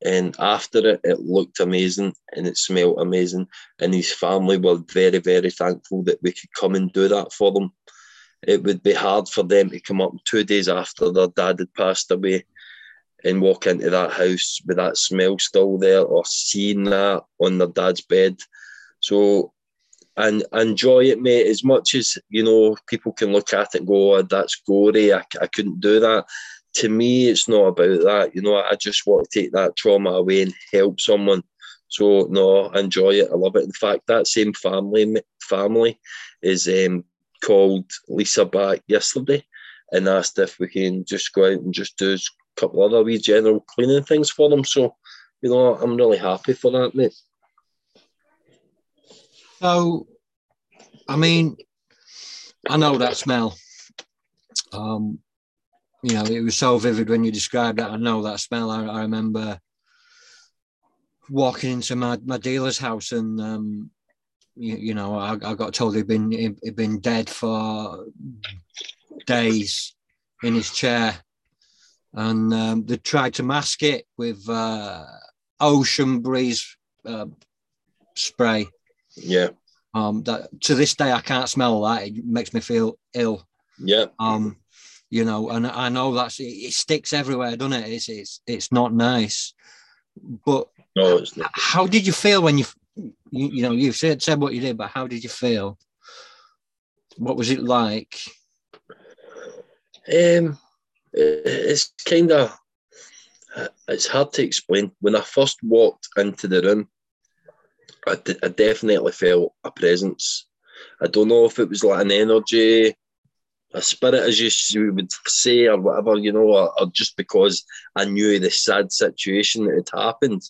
And after it, it looked amazing and it smelled amazing. And his family were very, very thankful that we could come and do that for them it would be hard for them to come up two days after their dad had passed away and walk into that house with that smell still there or seeing that on their dad's bed. So, and enjoy it, mate, as much as, you know, people can look at it and go, oh, that's gory, I, I couldn't do that. To me, it's not about that. You know, I just want to take that trauma away and help someone. So, no, enjoy it. I love it. In fact, that same family family is um, called Lisa back yesterday and asked if we can just go out and just do a couple other wee general cleaning things for them. So, you know, I'm really happy for that, mate. So, I mean, I know that smell. Um, you know, it was so vivid when you described that. I know that smell. I, I remember walking into my, my dealer's house and um, you, you know, I, I, got told he'd been he'd been dead for days in his chair, and um, they tried to mask it with uh, ocean breeze uh, spray. Yeah. Um, that to this day I can't smell that. It makes me feel ill. Yeah. Um, you know, and I know that's it, it sticks everywhere, doesn't it? It's it's it's not nice. But no, it's not. how did you feel when you you, you know, you've said, said what you did, but how did you feel? What was it like? Um, it's kind of it's hard to explain. When I first walked into the room, I, d- I definitely felt a presence. I don't know if it was like an energy, a spirit, as you would say, or whatever, you know, or, or just because I knew the sad situation that had happened.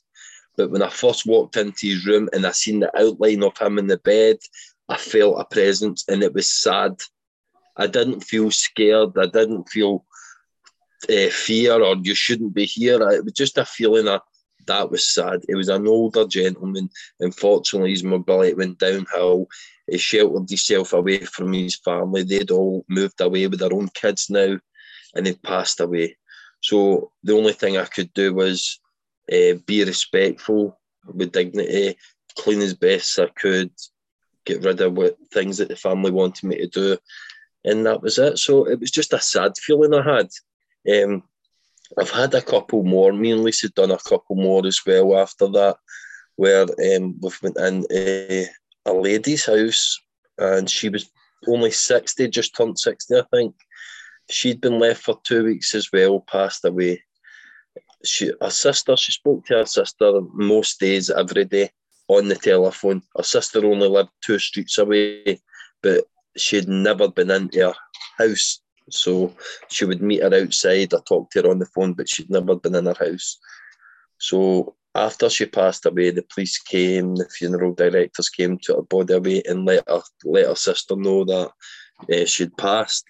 But when I first walked into his room and I seen the outline of him in the bed, I felt a presence and it was sad. I didn't feel scared. I didn't feel uh, fear or you shouldn't be here. It was just a feeling of that was sad. It was an older gentleman. Unfortunately, his mobility went downhill. He sheltered himself away from his family. They'd all moved away with their own kids now and they'd passed away. So the only thing I could do was uh, be respectful with dignity, clean as best I could, get rid of what things that the family wanted me to do. And that was it. So it was just a sad feeling I had. Um, I've had a couple more. Me and Lisa done a couple more as well after that, where um, we've went in uh, a lady's house and she was only 60, just turned 60, I think. She'd been left for two weeks as well, passed away. She, her sister, she spoke to her sister most days, every day on the telephone. Her sister only lived two streets away, but she'd never been into her house so she would meet her outside or talk to her on the phone, but she'd never been in her house. So after she passed away, the police came, the funeral directors came to her body away and let her let her sister know that uh, she'd passed.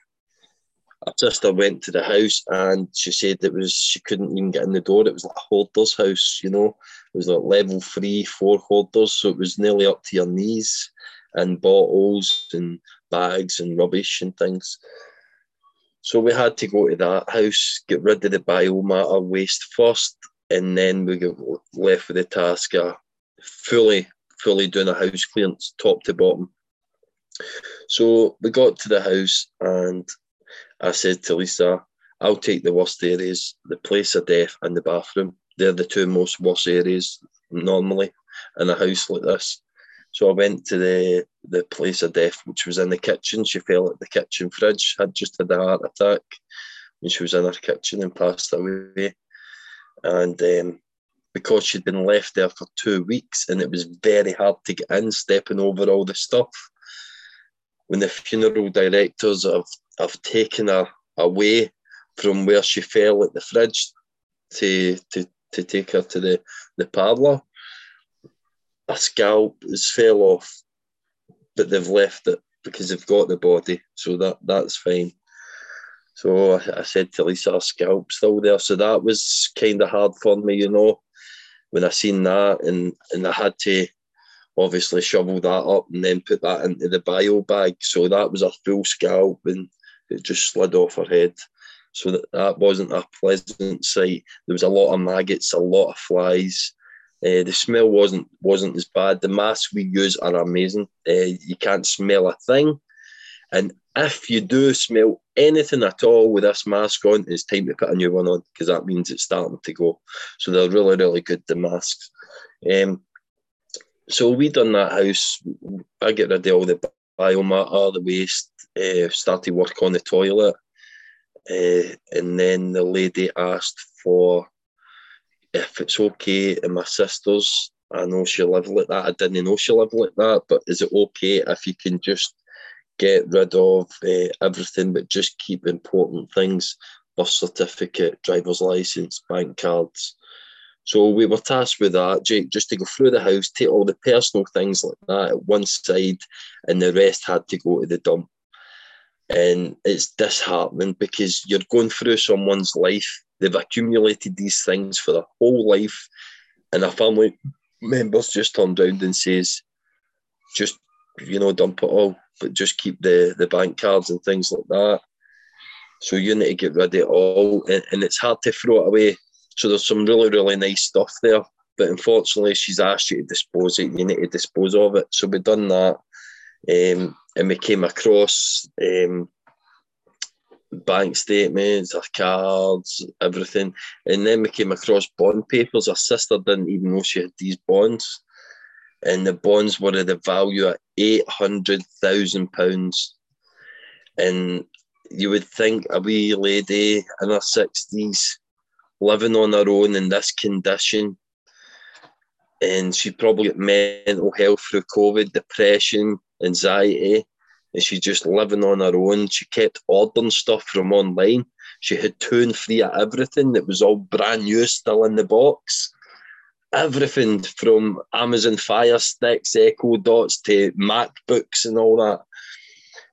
Her sister went to the house and she said it was she couldn't even get in the door. It was like a hoarder's house, you know. It was like level three, four hoarders, so it was nearly up to your knees and bottles and bags and rubbish and things. So we had to go to that house, get rid of the biomatter waste first, and then we got left with the task of fully, fully doing a house clearance, top to bottom. So we got to the house, and I said to Lisa, I'll take the worst areas, the place of death and the bathroom. They're the two most worst areas normally in a house like this. So I went to the the place of death, which was in the kitchen. She fell at the kitchen fridge, had just had a heart attack, and she was in her kitchen and passed away. And um, because she'd been left there for two weeks, and it was very hard to get in, stepping over all the stuff. When the funeral directors have, have taken her away from where she fell at the fridge to to, to take her to the, the parlour, a scalp has fell off, but they've left it because they've got the body, so that that's fine. So I, I said to Lisa, a scalp still there, so that was kind of hard for me, you know, when I seen that, and and I had to obviously shovel that up and then put that into the bio bag. So that was a full scalp, and it just slid off her head. So that, that wasn't a pleasant sight. There was a lot of maggots, a lot of flies. Uh, the smell wasn't wasn't as bad. The masks we use are amazing. Uh, you can't smell a thing, and if you do smell anything at all with this mask on, it's time to put a new one on because that means it's starting to go. So they're really really good the masks. Um, so we done that house. I get rid of all the biomatter, the waste. Uh, started work on the toilet, and then the lady asked for if it's okay and my sisters, I know she live like that. I didn't know she lived like that, but is it okay if you can just get rid of uh, everything but just keep important things, birth certificate, driver's license, bank cards. So we were tasked with that, Jake, just to go through the house, take all the personal things like that at one side, and the rest had to go to the dump. And it's disheartening because you're going through someone's life They've accumulated these things for their whole life, and a family members just turned around and says, "Just you know, dump it all, but just keep the the bank cards and things like that." So you need to get rid of it all, and, and it's hard to throw it away. So there's some really really nice stuff there, but unfortunately, she's asked you to dispose it. You need to dispose of it. So we've done that, um, and we came across um, bank statements, her cards, everything. And then we came across bond papers. Her sister didn't even know she had these bonds. And the bonds were of the value of £800,000. And you would think a wee lady in her 60s living on her own in this condition and she probably got mental health through COVID, depression, anxiety, and she's just living on her own. She kept ordering stuff from online. She had two and three of everything that was all brand new, still in the box. Everything from Amazon Fire Sticks, Echo Dots to MacBooks and all that.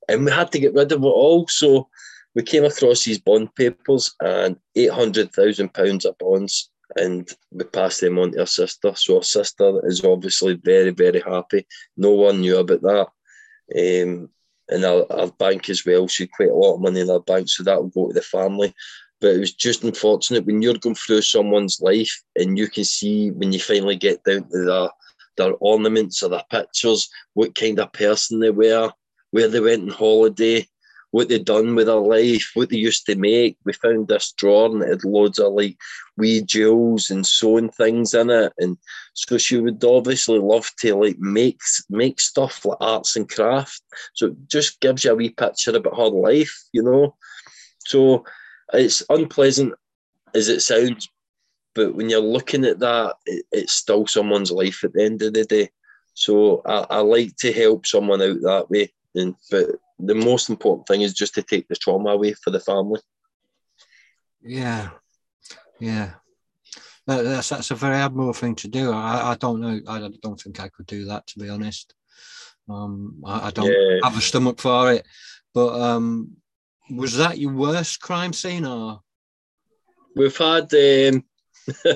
And we had to get rid of it all. So we came across these bond papers and £800,000 of bonds and we passed them on to her sister. So her sister is obviously very, very happy. No one knew about that. Um, and our, our bank as well. She had quite a lot of money in our bank, so that will go to the family. But it was just unfortunate when you're going through someone's life and you can see when you finally get down to their, their ornaments or their pictures, what kind of person they were, where they went on holiday, what they done with their life, what they used to make. We found this drawer and it had loads of like wee jewels and sewing things in it. And so she would obviously love to like make make stuff like arts and craft. So it just gives you a wee picture about her life, you know. So it's unpleasant as it sounds, but when you're looking at that, it, it's still someone's life at the end of the day. So I, I like to help someone out that way. And but the most important thing is just to take the trauma away for the family. Yeah, yeah. That, that's that's a very admirable thing to do. I, I don't know. I don't think I could do that to be honest. Um, I, I don't Yeah. have a stomach for it. But um, was that your worst crime scene, or We've had um,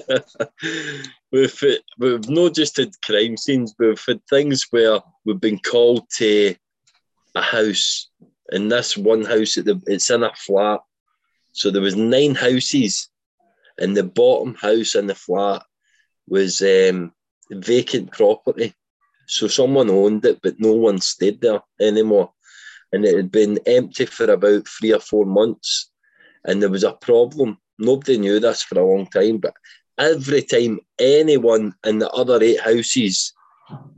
we've we've not just had crime scenes, but we've had things where we've been called to a house, and this one house at the it's in a flat. So there was nine houses, and the bottom house in the flat was um, vacant property. So someone owned it, but no one stayed there anymore, and it had been empty for about three or four months, and there was a problem. Nobody knew this for a long time, but every time anyone in the other eight houses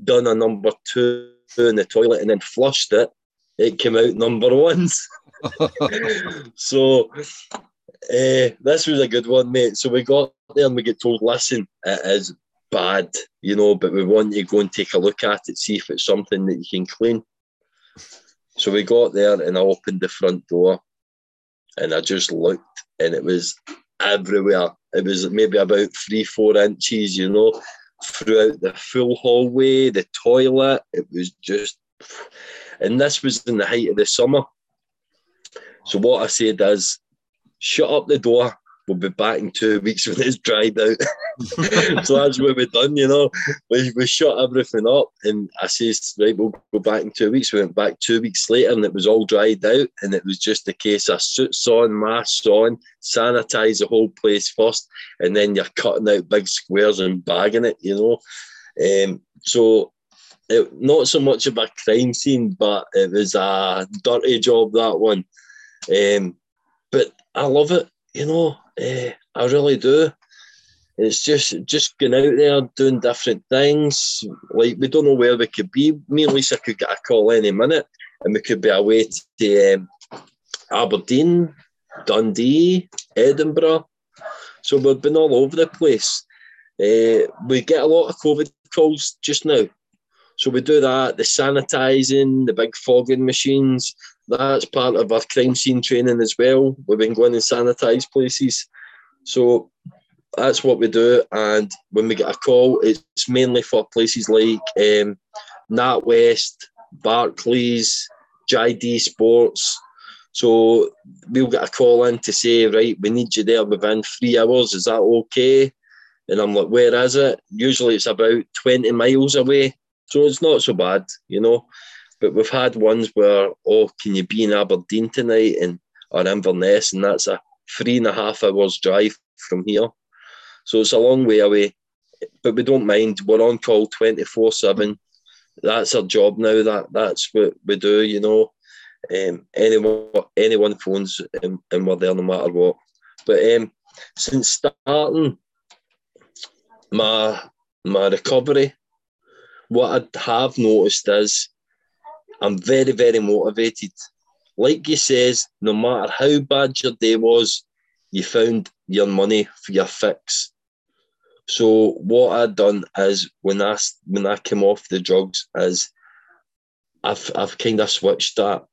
done a number two in the toilet and then flushed it, it came out number ones. so uh, this was a good one, mate. So we got there and we get told, listen, it is bad, you know, but we want you to go and take a look at it, see if it's something that you can clean. So we got there and I opened the front door and I just looked and it was everywhere. It was maybe about three, four inches, you know, throughout the full hallway, the toilet. It was just, and this was in the height of the summer. So what I said is, shut up the door. We'll be back in two weeks when it's dried out. so that's what we done, you know. We, we shut everything up and I says, right, we'll go back in two weeks. We went back two weeks later and it was all dried out and it was just a case of suits on, masks on, sanitize the whole place first and then you're cutting out big squares and bagging it, you know. Um, so it, not so much of a crime scene, but it was a dirty job, that one. Um, but I love it, you know. Uh, I really do. It's just just going out there doing different things. Like we don't know where we could be. Me and Lisa could get a call any minute, and we could be away to um, Aberdeen, Dundee, Edinburgh. So we've been all over the place. Uh, we get a lot of COVID calls just now. So we do that, the sanitising, the big fogging machines. That's part of our crime scene training as well. We've been going and sanitise places. So that's what we do. And when we get a call, it's mainly for places like um, NatWest, Barclays, JD Sports. So we'll get a call in to say, right, we need you there within three hours. Is that okay? And I'm like, where is it? Usually it's about 20 miles away. So it's not so bad, you know. But we've had ones where, oh, can you be in Aberdeen tonight? And or Inverness, and that's a three and a half hours drive from here. So it's a long way away. But we don't mind. We're on call 24 7. That's our job now. That that's what we do, you know. Um, anyone anyone phones and, and we're there no matter what. But um, since starting my my recovery, what I have noticed is I'm very, very motivated. Like you says, no matter how bad your day was, you found your money for your fix. So what I'd done is when I when I came off the drugs is I've I've kind of switched that.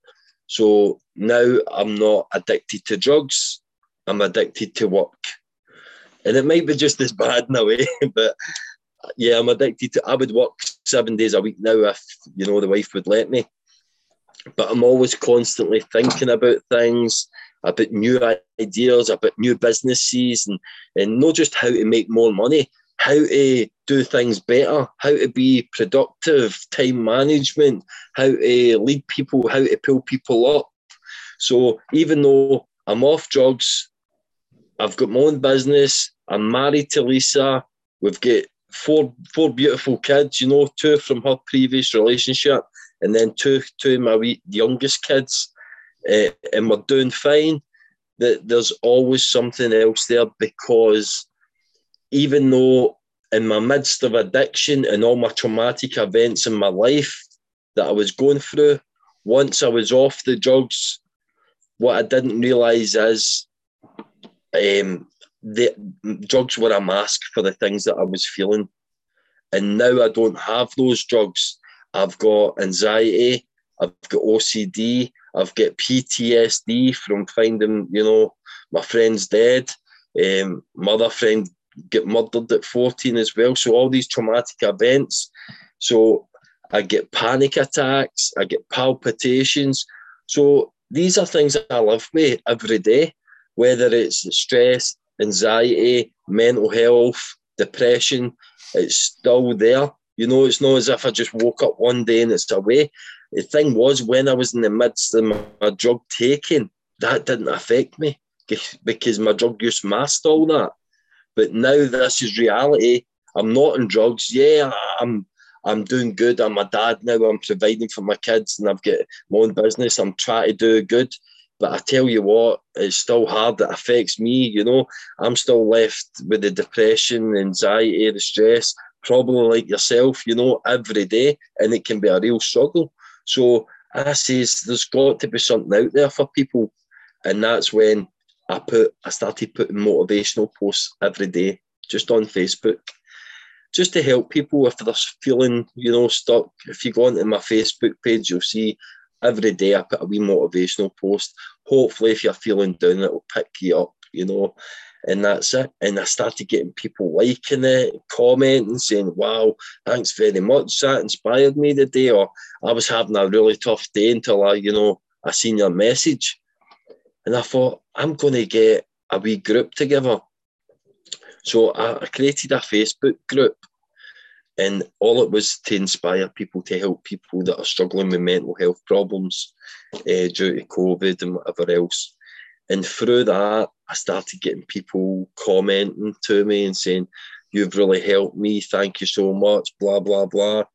So now I'm not addicted to drugs. I'm addicted to work. And it might be just as bad in a way, but yeah, I'm addicted to I would work seven days a week now if you know the wife would let me. But I'm always constantly thinking about things, about new ideas, about new businesses, and, and not just how to make more money, how to do things better, how to be productive, time management, how to lead people, how to pull people up. So even though I'm off drugs, I've got my own business, I'm married to Lisa, we've got four four beautiful kids, you know, two from her previous relationship, and then two two of my wee, youngest kids, uh, and we're doing fine. That there's always something else there because even though in my midst of addiction and all my traumatic events in my life that I was going through, once I was off the drugs, what I didn't realise is um, the drugs were a mask for the things that I was feeling. And now I don't have those drugs. I've got anxiety, I've got OCD, I've got PTSD from finding, you know, my friend's dead. Um, my other friend get murdered at 14 as well. So all these traumatic events. So I get panic attacks, I get palpitations. So these are things that I live with every day, whether it's stress, anxiety, mental health, depression, it's still there. You know, it's not as if I just woke up one day and it's away. The thing was, when I was in the midst of my, drug taking, that didn't affect me because my drug use masked all that. But now this is reality. I'm not in drugs. Yeah, I'm I'm doing good. I'm a dad now. I'm providing for my kids and I've got my own business. I'm trying to do good. But I tell you what, it's still hard. It affects me. You know, I'm still left with the depression, anxiety, the stress, probably like yourself, you know, every day. And it can be a real struggle. So I says there's got to be something out there for people. And that's when I put I started putting motivational posts every day just on Facebook. Just to help people if they're feeling, you know, stuck. If you go onto my Facebook page, you'll see every day I put a wee motivational post. Hopefully, if you're feeling down, it will pick you up, you know. And that's it. And I started getting people liking it, commenting, saying, Wow, thanks very much. That inspired me today. Or I was having a really tough day until I, you know, I seen your message. And I thought, I'm going to get a wee group together. So I, created a Facebook group, and all it was to inspire people to help people that are struggling with mental health problems uh, due to COVID and whatever else. And through that, I started getting people commenting to me and saying, You've really helped me. Thank you so much. Blah, blah, blah.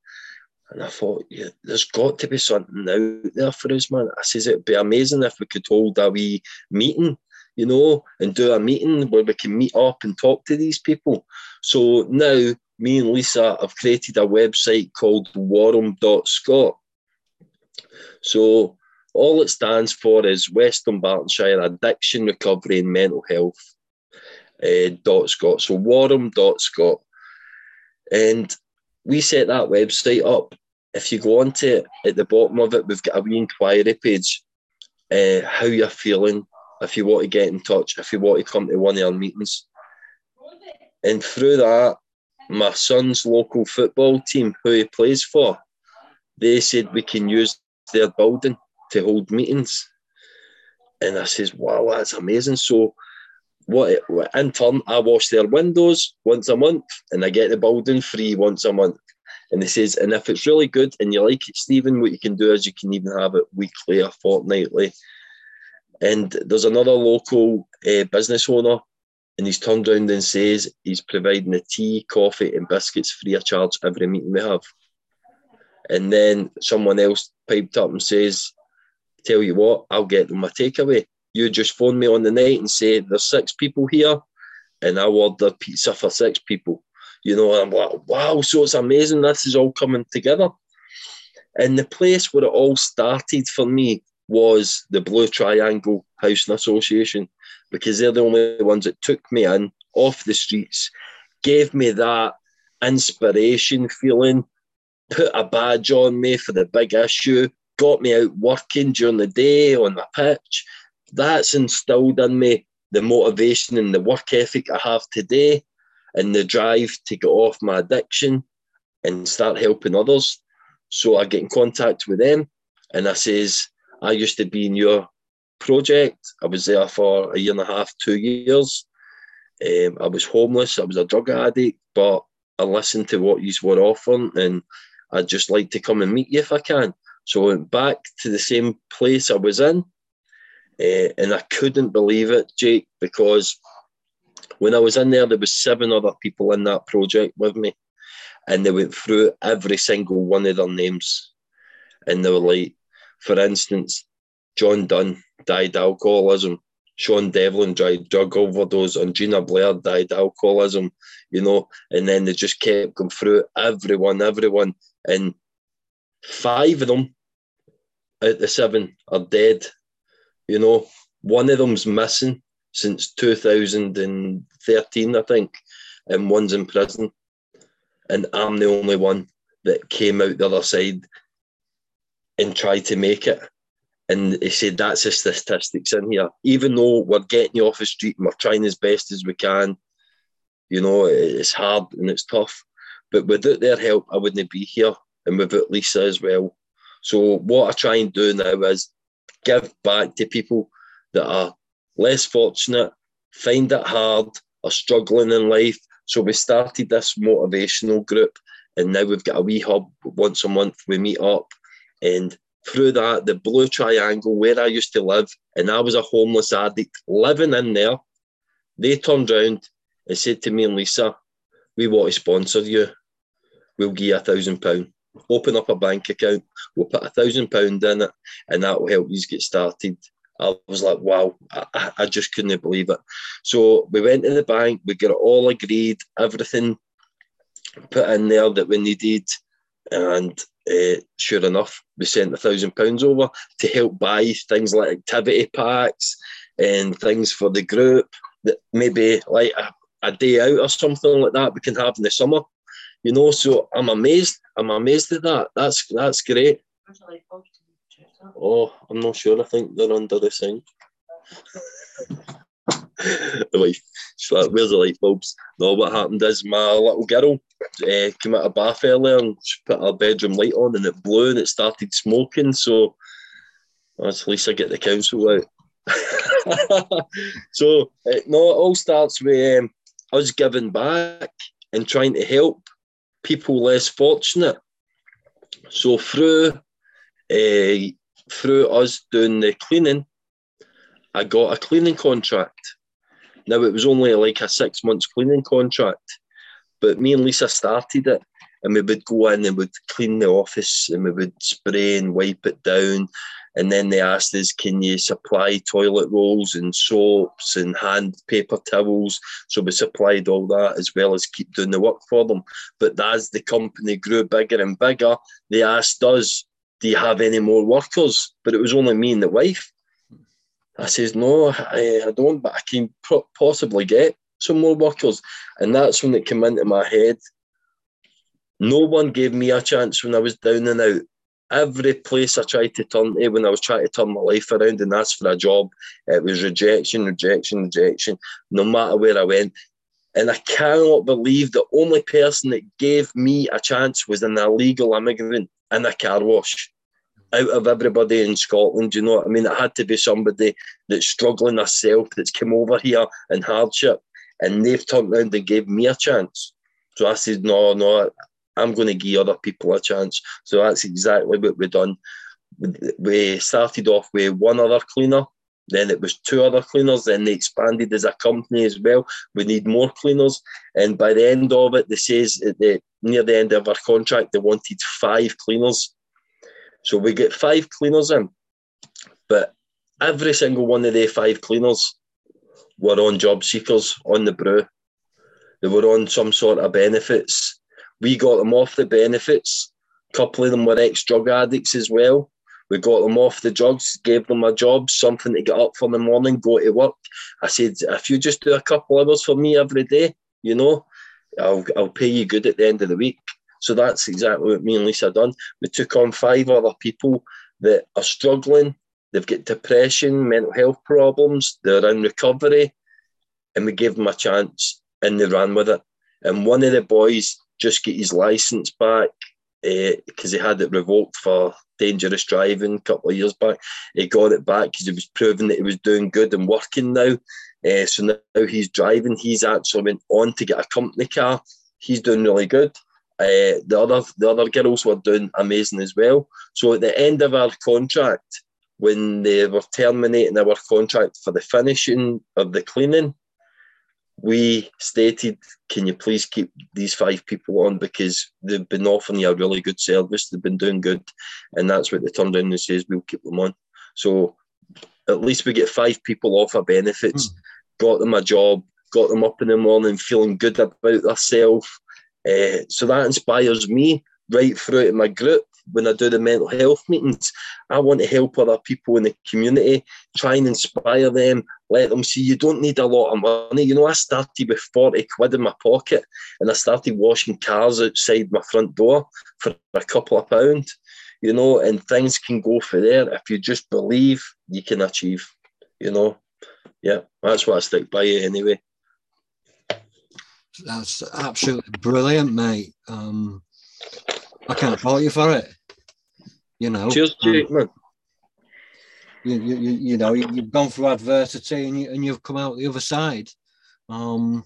And I thought, yeah, there's got to be something out there for us, man. I says it'd be amazing if we could hold a wee meeting, you know, and do a meeting where we can meet up and talk to these people. So now me and Lisa have created a website called warham.scot. So all it stands for is Western Dunbartonshire Addiction Recovery and Mental Health uh, dot Scot. So warham.scot. And we set that website up. If you go onto it, at the bottom of it, we've got a wee inquiry page. Uh, how you're feeling, if you want to get in touch, if you want to come to one of our meetings. And through that, my son's local football team, who he plays for, they said we can use their building to hold meetings. And I says, wow, that's amazing. So what in turn, I wash their windows once a month and I get the building free once a month. And he says, and if it's really good and you like it, Stephen, what you can do is you can even have it weekly or fortnightly. And there's another local uh, business owner, and he's turned around and says he's providing the tea, coffee, and biscuits free of charge every meeting we have. And then someone else piped up and says, Tell you what, I'll get them a takeaway you just phone me on the night and say there's six people here, and I'll order pizza for six people. You know, I'm like, wow, so it's amazing. This is all coming together. And the place where it all started for me was the Blue Triangle Housing Association because they're the only ones that took me in off the streets, gave me that inspiration feeling, put a badge on me for the big issue, got me out working during the day on the pitch. That's instilled in me the motivation and the work ethic I have today and the drive to get off my addiction and start helping others. So I get in contact with them and I says, I used to be in your project. I was there for a year and a half, two years. Um, I was homeless. I was a drug addict, but I listened to what you were offering, and I'd just like to come and meet you if I can. So I went back to the same place I was in, uh, and I couldn't believe it, Jake, because when I was in there, there was seven other people in that project with me, and they went through every single one of their names, and they were like, for instance, John Dunn died alcoholism. Sean Devlin died drug overdose, and Gina Blair died alcoholism, you know, and then they just kept going through everyone, everyone, and five of them out the seven are dead, you know. One of them's missing since 2013, I think, and one's in prison, and I'm the only one that came out the other side and tried to make it. And he said that's the statistics in here. Even though we're getting you off the street and we're trying as best as we can, you know, it's hard and it's tough. But without their help, I wouldn't be here. And without Lisa as well. So what I try and do now is give back to people that are less fortunate, find it hard, are struggling in life. So we started this motivational group and now we've got a wee hub once a month. We meet up and through that, the blue triangle where I used to live, and I was a homeless addict living in there, they turned round and said to me and Lisa, We want to sponsor you. We'll give you a thousand pound. Open up a bank account, we'll put a thousand pound in it, and that will help you get started. I was like, wow, I, I just couldn't believe it. So we went to the bank, we got it all agreed, everything put in there that we needed, and uh, sure enough, we sent a thousand pounds over to help buy things like activity packs and things for the group that maybe like a, a day out or something like that we can have in the summer. You know, so I'm amazed. I'm amazed at that. That's that's great. Oh, I'm not sure. I think they're under the sink. like, she's like, where's the light bulbs? No, what happened is my little girl uh, came out of bath earlier and she put her bedroom light on and it blew and it started smoking. So at least I get the council out. so uh, no, it all starts with um, us giving back and trying to help people less fortunate. So through uh, through us doing the cleaning, I got a cleaning contract. Now it was only like a six months cleaning contract, but me and Lisa started it, and we would go in and would clean the office, and we would spray and wipe it down. And then they asked us, "Can you supply toilet rolls and soaps and hand paper towels?" So we supplied all that as well as keep doing the work for them. But as the company grew bigger and bigger, they asked us, "Do you have any more workers?" But it was only me and the wife. I says, no, I, I don't, but I can possibly get some more workers. And that's when it came into my head. No one gave me a chance when I was down and out. Every place I tried to turn to when I was trying to turn my life around and ask for a job, it was rejection, rejection, rejection, no matter where I went. And I cannot believe the only person that gave me a chance was an illegal immigrant in a car wash out of everybody in Scotland. You know what I mean? It had to be somebody that's struggling herself, that's come over here in hardship, and they've turned around and gave me a chance. So I said, no, no, I'm going to give other people a chance. So that's exactly what we've done. We started off with one other cleaner, then it was two other cleaners, then they expanded as a company as well. We need more cleaners. And by the end of it, they says at the near the end of our contract, they wanted five cleaners. So we get five cleaners in, but every single one of the five cleaners were on job seekers on the brew. They were on some sort of benefits. We got them off the benefits. A couple of them were ex drug addicts as well. We got them off the drugs, gave them a job, something to get up for in the morning, go to work. I said, if you just do a couple hours for me every day, you know, I'll, I'll pay you good at the end of the week. So that's exactly what me and Lisa done. We took on five other people that are struggling. They've got depression, mental health problems. They're in recovery, and we gave them a chance, and they ran with it. And one of the boys just got his license back because uh, he had it revoked for dangerous driving a couple of years back. He got it back because he was proving that he was doing good and working now. Uh, so now he's driving. He's actually went on to get a company car. He's doing really good. Uh, the other the other girls were doing amazing as well. So at the end of our contract, when they were terminating our contract for the finishing of the cleaning, we stated, can you please keep these five people on because they've been offering you a really good service, they've been doing good, and that's what they turned around and says we'll keep them on. So at least we get five people off our benefits, mm. got them a job, got them up in the morning feeling good about themselves. Uh, so that inspires me right through to my group when I do the mental health meetings. I want to help other people in the community, try and inspire them, let them see you don't need a lot of money. You know, I started with 40 quid in my pocket and I started washing cars outside my front door for a couple of pounds, you know, and things can go for there. If you just believe, you can achieve, you know. Yeah, that's what I stick by you anyway. That's absolutely brilliant, mate. Um, I can't fault you for it. You know. Cheers, Jake, um, man. You, you, you know, you've gone through adversity and, you, and you've come out the other side. Um,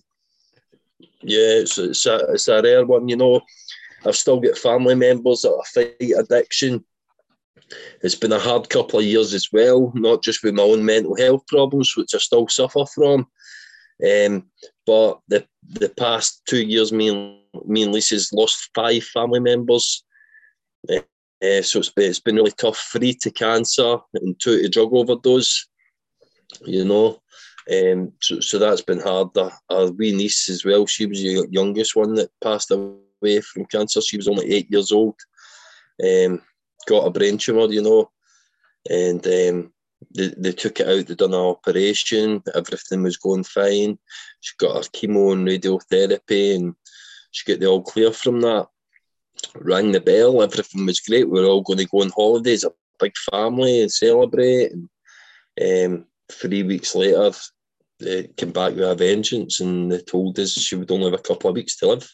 yeah, it's, it's, a, it's a rare one. You know, I've still got family members that fight addiction. It's been a hard couple of years as well, not just with my own mental health problems, which I still suffer from. Um, but the the past two years, me and me and Lisa's lost five family members. Uh, so it's, been really tough. Three to cancer and two to drug overdose. You know, um, so, so that's been hard. Our, our wee niece as well. She was the youngest one that passed away from cancer. She was only eight years old. Um, got a brain tumor, you know, and um, they, they took it out, they done an operation, everything was going fine. She got her chemo and radiotherapy and she got the all clear from that. Rang the bell, everything was great. We were all going to go on holidays, a big family and celebrate. And um, three weeks later, they came back with a vengeance and they told us she would only have a couple of weeks to live.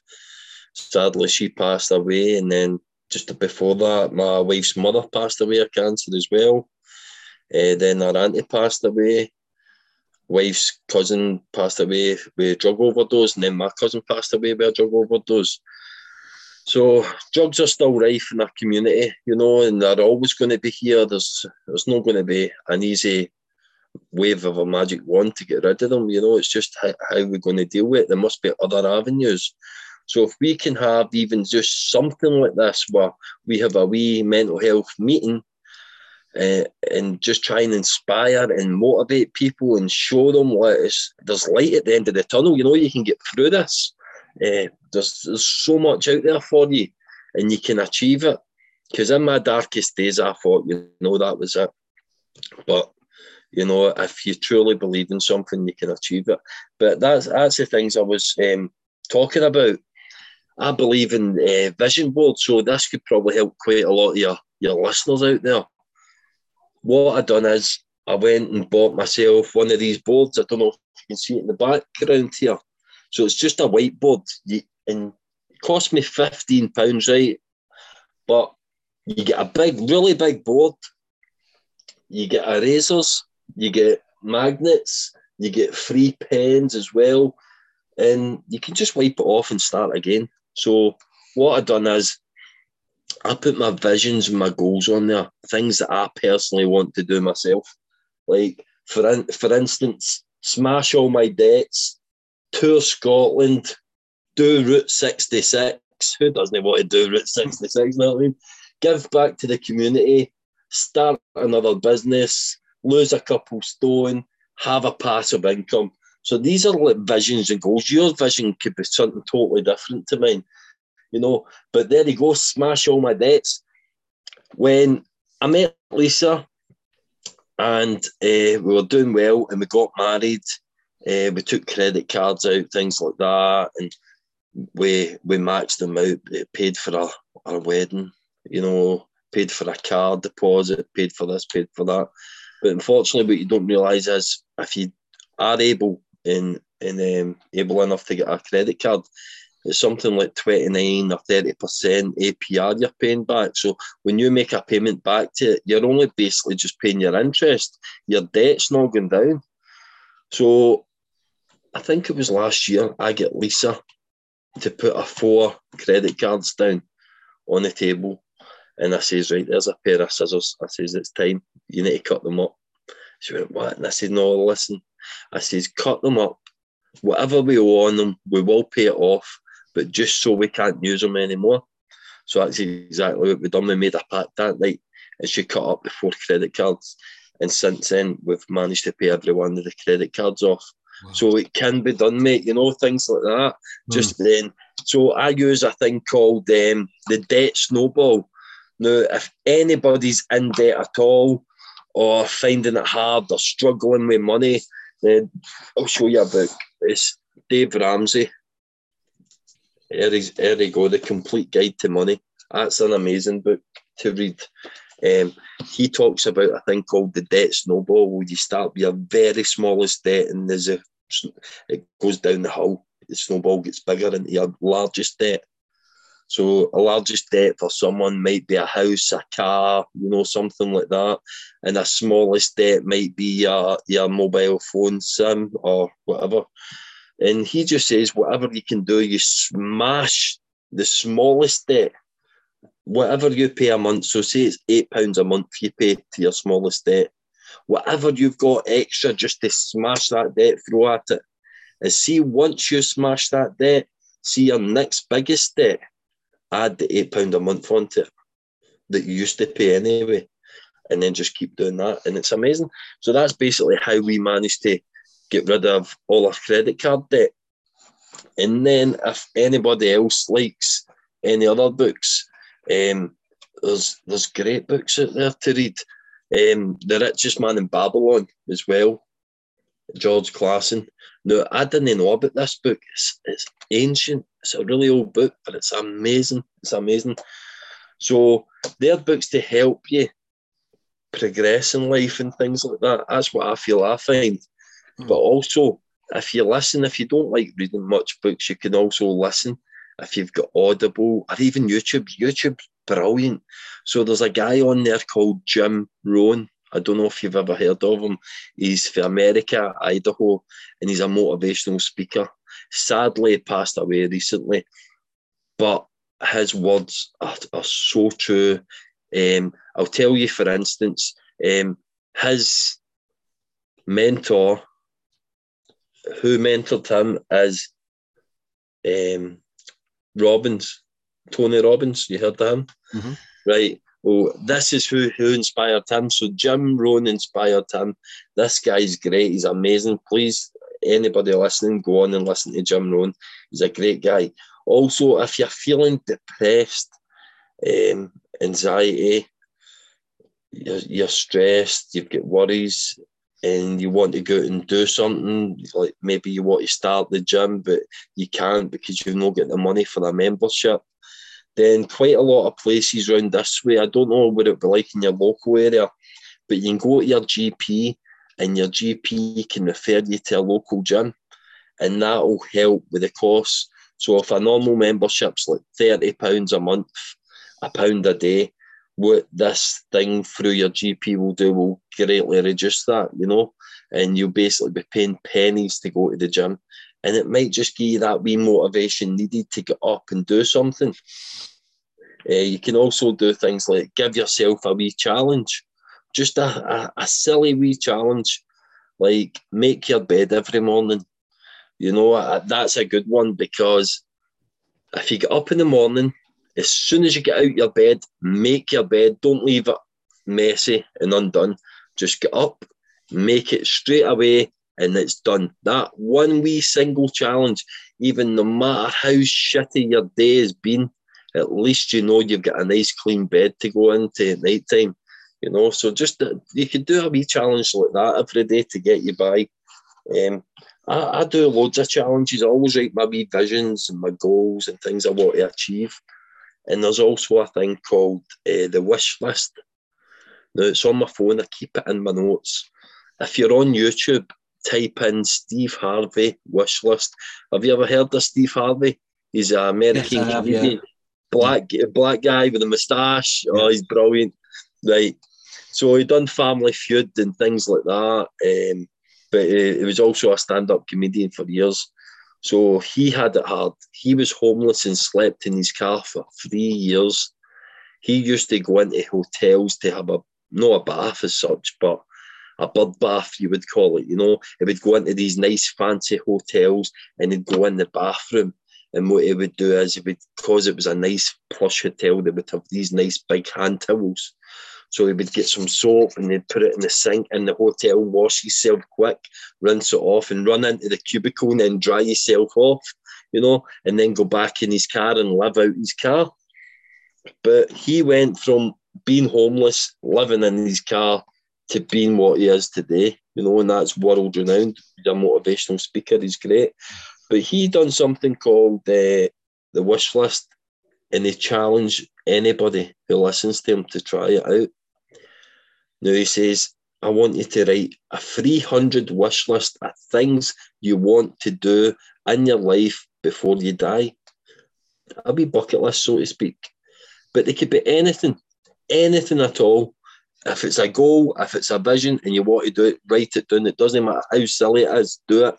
Sadly, she passed away, and then just before that, my wife's mother passed away of cancer as well. Uh, then our auntie passed away. Wife's cousin passed away with a drug overdose, and then my cousin passed away with a drug overdose. So drugs are still rife in our community, you know, and they're always going to be here. There's there's not going to be an easy wave of a magic wand to get rid of them. You know, it's just how, how we're going to deal with it. There must be other avenues. So if we can have even just something like this, where we have a wee mental health meeting uh, and just try and inspire and motivate people and show them what is there's light at the end of the tunnel. You know, you can get through this. Uh, there's there's so much out there for you, and you can achieve it. Because in my darkest days, I thought, you know, that was it. But you know, if you truly believe in something, you can achieve it. But that's that's the things I was um, talking about. I believe in uh, vision boards, so this could probably help quite a lot of your, your listeners out there what I done is I went and bought myself one of these boards. I don't know if you can see it in the background here. So it's just a whiteboard, and it cost me fifteen pounds, right? But you get a big, really big board. You get erasers, you get magnets, you get free pens as well, and you can just wipe it off and start again. So what I done is I put my visions and my goals on there, things that I personally want to do myself. Like for in, for instance, smash all my debts, tour Scotland, do Route 66. Who doesn't want to do Route 66? You know what I mean? Give back to the community, start another business, lose a couple stone, have a passive income. So these are like visions and goals. Your vision could be something totally different to mine you know. But there you go, smash all my debts. When I met Lisa and uh, we were doing well and we got married, uh, we took credit cards out, things like that. And we we matched them out. It paid for our, a wedding, you know, paid for a car deposit, paid for this, paid for that. But unfortunately, what you don't realise is if you are able and and um, able enough to get a credit card, it's something like 29 or 30% APR you're paying back. So when you make a payment back to it, you're only basically just paying your interest. Your debt's not going down. So I think it was last year I get Lisa to put a four credit cards down on the table. And I says, right, there's a pair of scissors. I says, it's time. You need to cut them up. She went, what? And I said, no, listen. I says, cut them up. Whatever we owe on them, we will pay it off, but just so we can't use them anymore. So that's exactly what we've done. We made a pact that night and she cut up the four credit cards. And since then, we've managed to pay every one of the credit cards off. Wow. So it can be done, mate. You know, things like that. Mm. Just then. So I use a thing called um, the debt snowball. Now, if anybody's in debt at all, or finding it hard, or struggling with money, then I'll show you a book. It's Dave Ramsey. There, there you go, The Complete Guide to Money. That's an amazing book to read. Um, he talks about a thing called the debt snowball, where you start with your very smallest debt, and there's a it goes down the hill. The snowball gets bigger into your largest debt. So a largest debt for someone might be a house, a car, you know, something like that. And a smallest debt might be your, your mobile phone sim or whatever. And he just says, whatever you can do, you smash the smallest debt, whatever you pay a month. So say it's eight pounds a month you pay to your smallest debt. Whatever you've got extra just to smash that debt, throw at it. And see once you smash that debt, see your next biggest debt add the eight pound a month onto it that you used to pay anyway, and then just keep doing that, and it's amazing. So that's basically how we managed to get rid of all our credit card debt. And then if anybody else likes any other books, um, there's there's great books out there to read. Um, the Richest Man in Babylon as well, George Clason. Now I didn't know about this book. It's, it's ancient. It's a really old book, but it's amazing. It's amazing. So they're books to help you progress in life and things like that. That's what I feel I find. Mm. But also, if you listen, if you don't like reading much books, you can also listen. If you've got Audible or even YouTube, YouTube's brilliant. So there's a guy on there called Jim Rohn. I don't know if you've ever heard of him. He's from America, Idaho, and he's a motivational speaker. Sadly, passed away recently, but his words are, are so true. Um, I'll tell you, for instance, um, his mentor, who mentored him, is um, Robbins, Tony Robbins. You heard of him, mm-hmm. right? Well, this is who who inspired him. So Jim Rohn inspired him. This guy's great. He's amazing. Please anybody listening, go on and listen to Jim Rohn. He's a great guy. Also, if you're feeling depressed, um, anxiety, you're, you're stressed, you've got worries, and you want to go out and do something, like maybe you want to start the gym, but you can't because you've not got the money for a membership, then quite a lot of places around this way, I don't know what it would be like in your local area, but you can go to your GP and your GP can refer you to a local gym, and that will help with the cost. So if a normal membership's like thirty pounds a month, a pound a day, what this thing through your GP will do will greatly reduce that, you know, and you'll basically be paying pennies to go to the gym, and it might just give you that wee motivation needed to get up and do something. Uh, you can also do things like give yourself a wee challenge just a, a, a silly wee challenge, like make your bed every morning. You know, that's a good one because if you get up in the morning, as soon as you get out your bed, make your bed. Don't leave it messy and undone. Just get up, make it straight away, and it's done. That one wee single challenge, even no matter how shitty your day has been, at least you know you've got a nice clean bed to go into at night time. You know, so just uh, you could do a wee challenge like that every day to get you by. Um, I, I do loads of challenges. I always write my wee visions and my goals and things I want to achieve. And there's also a thing called uh, the wish list. Now it's on my phone. I keep it in my notes. If you're on YouTube, type in Steve Harvey wish list. Have you ever heard of Steve Harvey? He's an American Yes, have, comedian. Black black guy with a moustache. Oh, he's brilliant. Right. So he done Family Feud and things like that. Um, but uh, he was also a stand-up comedian for years. So he had it hard. He was homeless and slept in his car for three years. He used to go into hotels to have a not a bath as such, but a bird bath you would call it. You know, he would go into these nice fancy hotels and he'd go in the bathroom. And what he would do is he would, because it was a nice plush hotel, they would have these nice big hand towels. So he would get some soap and they'd put it in the sink in the hotel, wash himself quick, rinse it off, and run into the cubicle and then dry himself off, you know, and then go back in his car and live out his car. But he went from being homeless, living in his car, to being what he is today, you know, and that's world renowned. He's a motivational speaker, he's great. But he done something called uh, the wish list, and he challenged anybody who listens to him to try it out. Now he says, I want you to write a 300 wish list of things you want to do in your life before you die. A wee bucket list, so to speak. But they could be anything, anything at all. If it's a goal, if it's a vision, and you want to do it, write it down. It doesn't matter how silly it is, do it.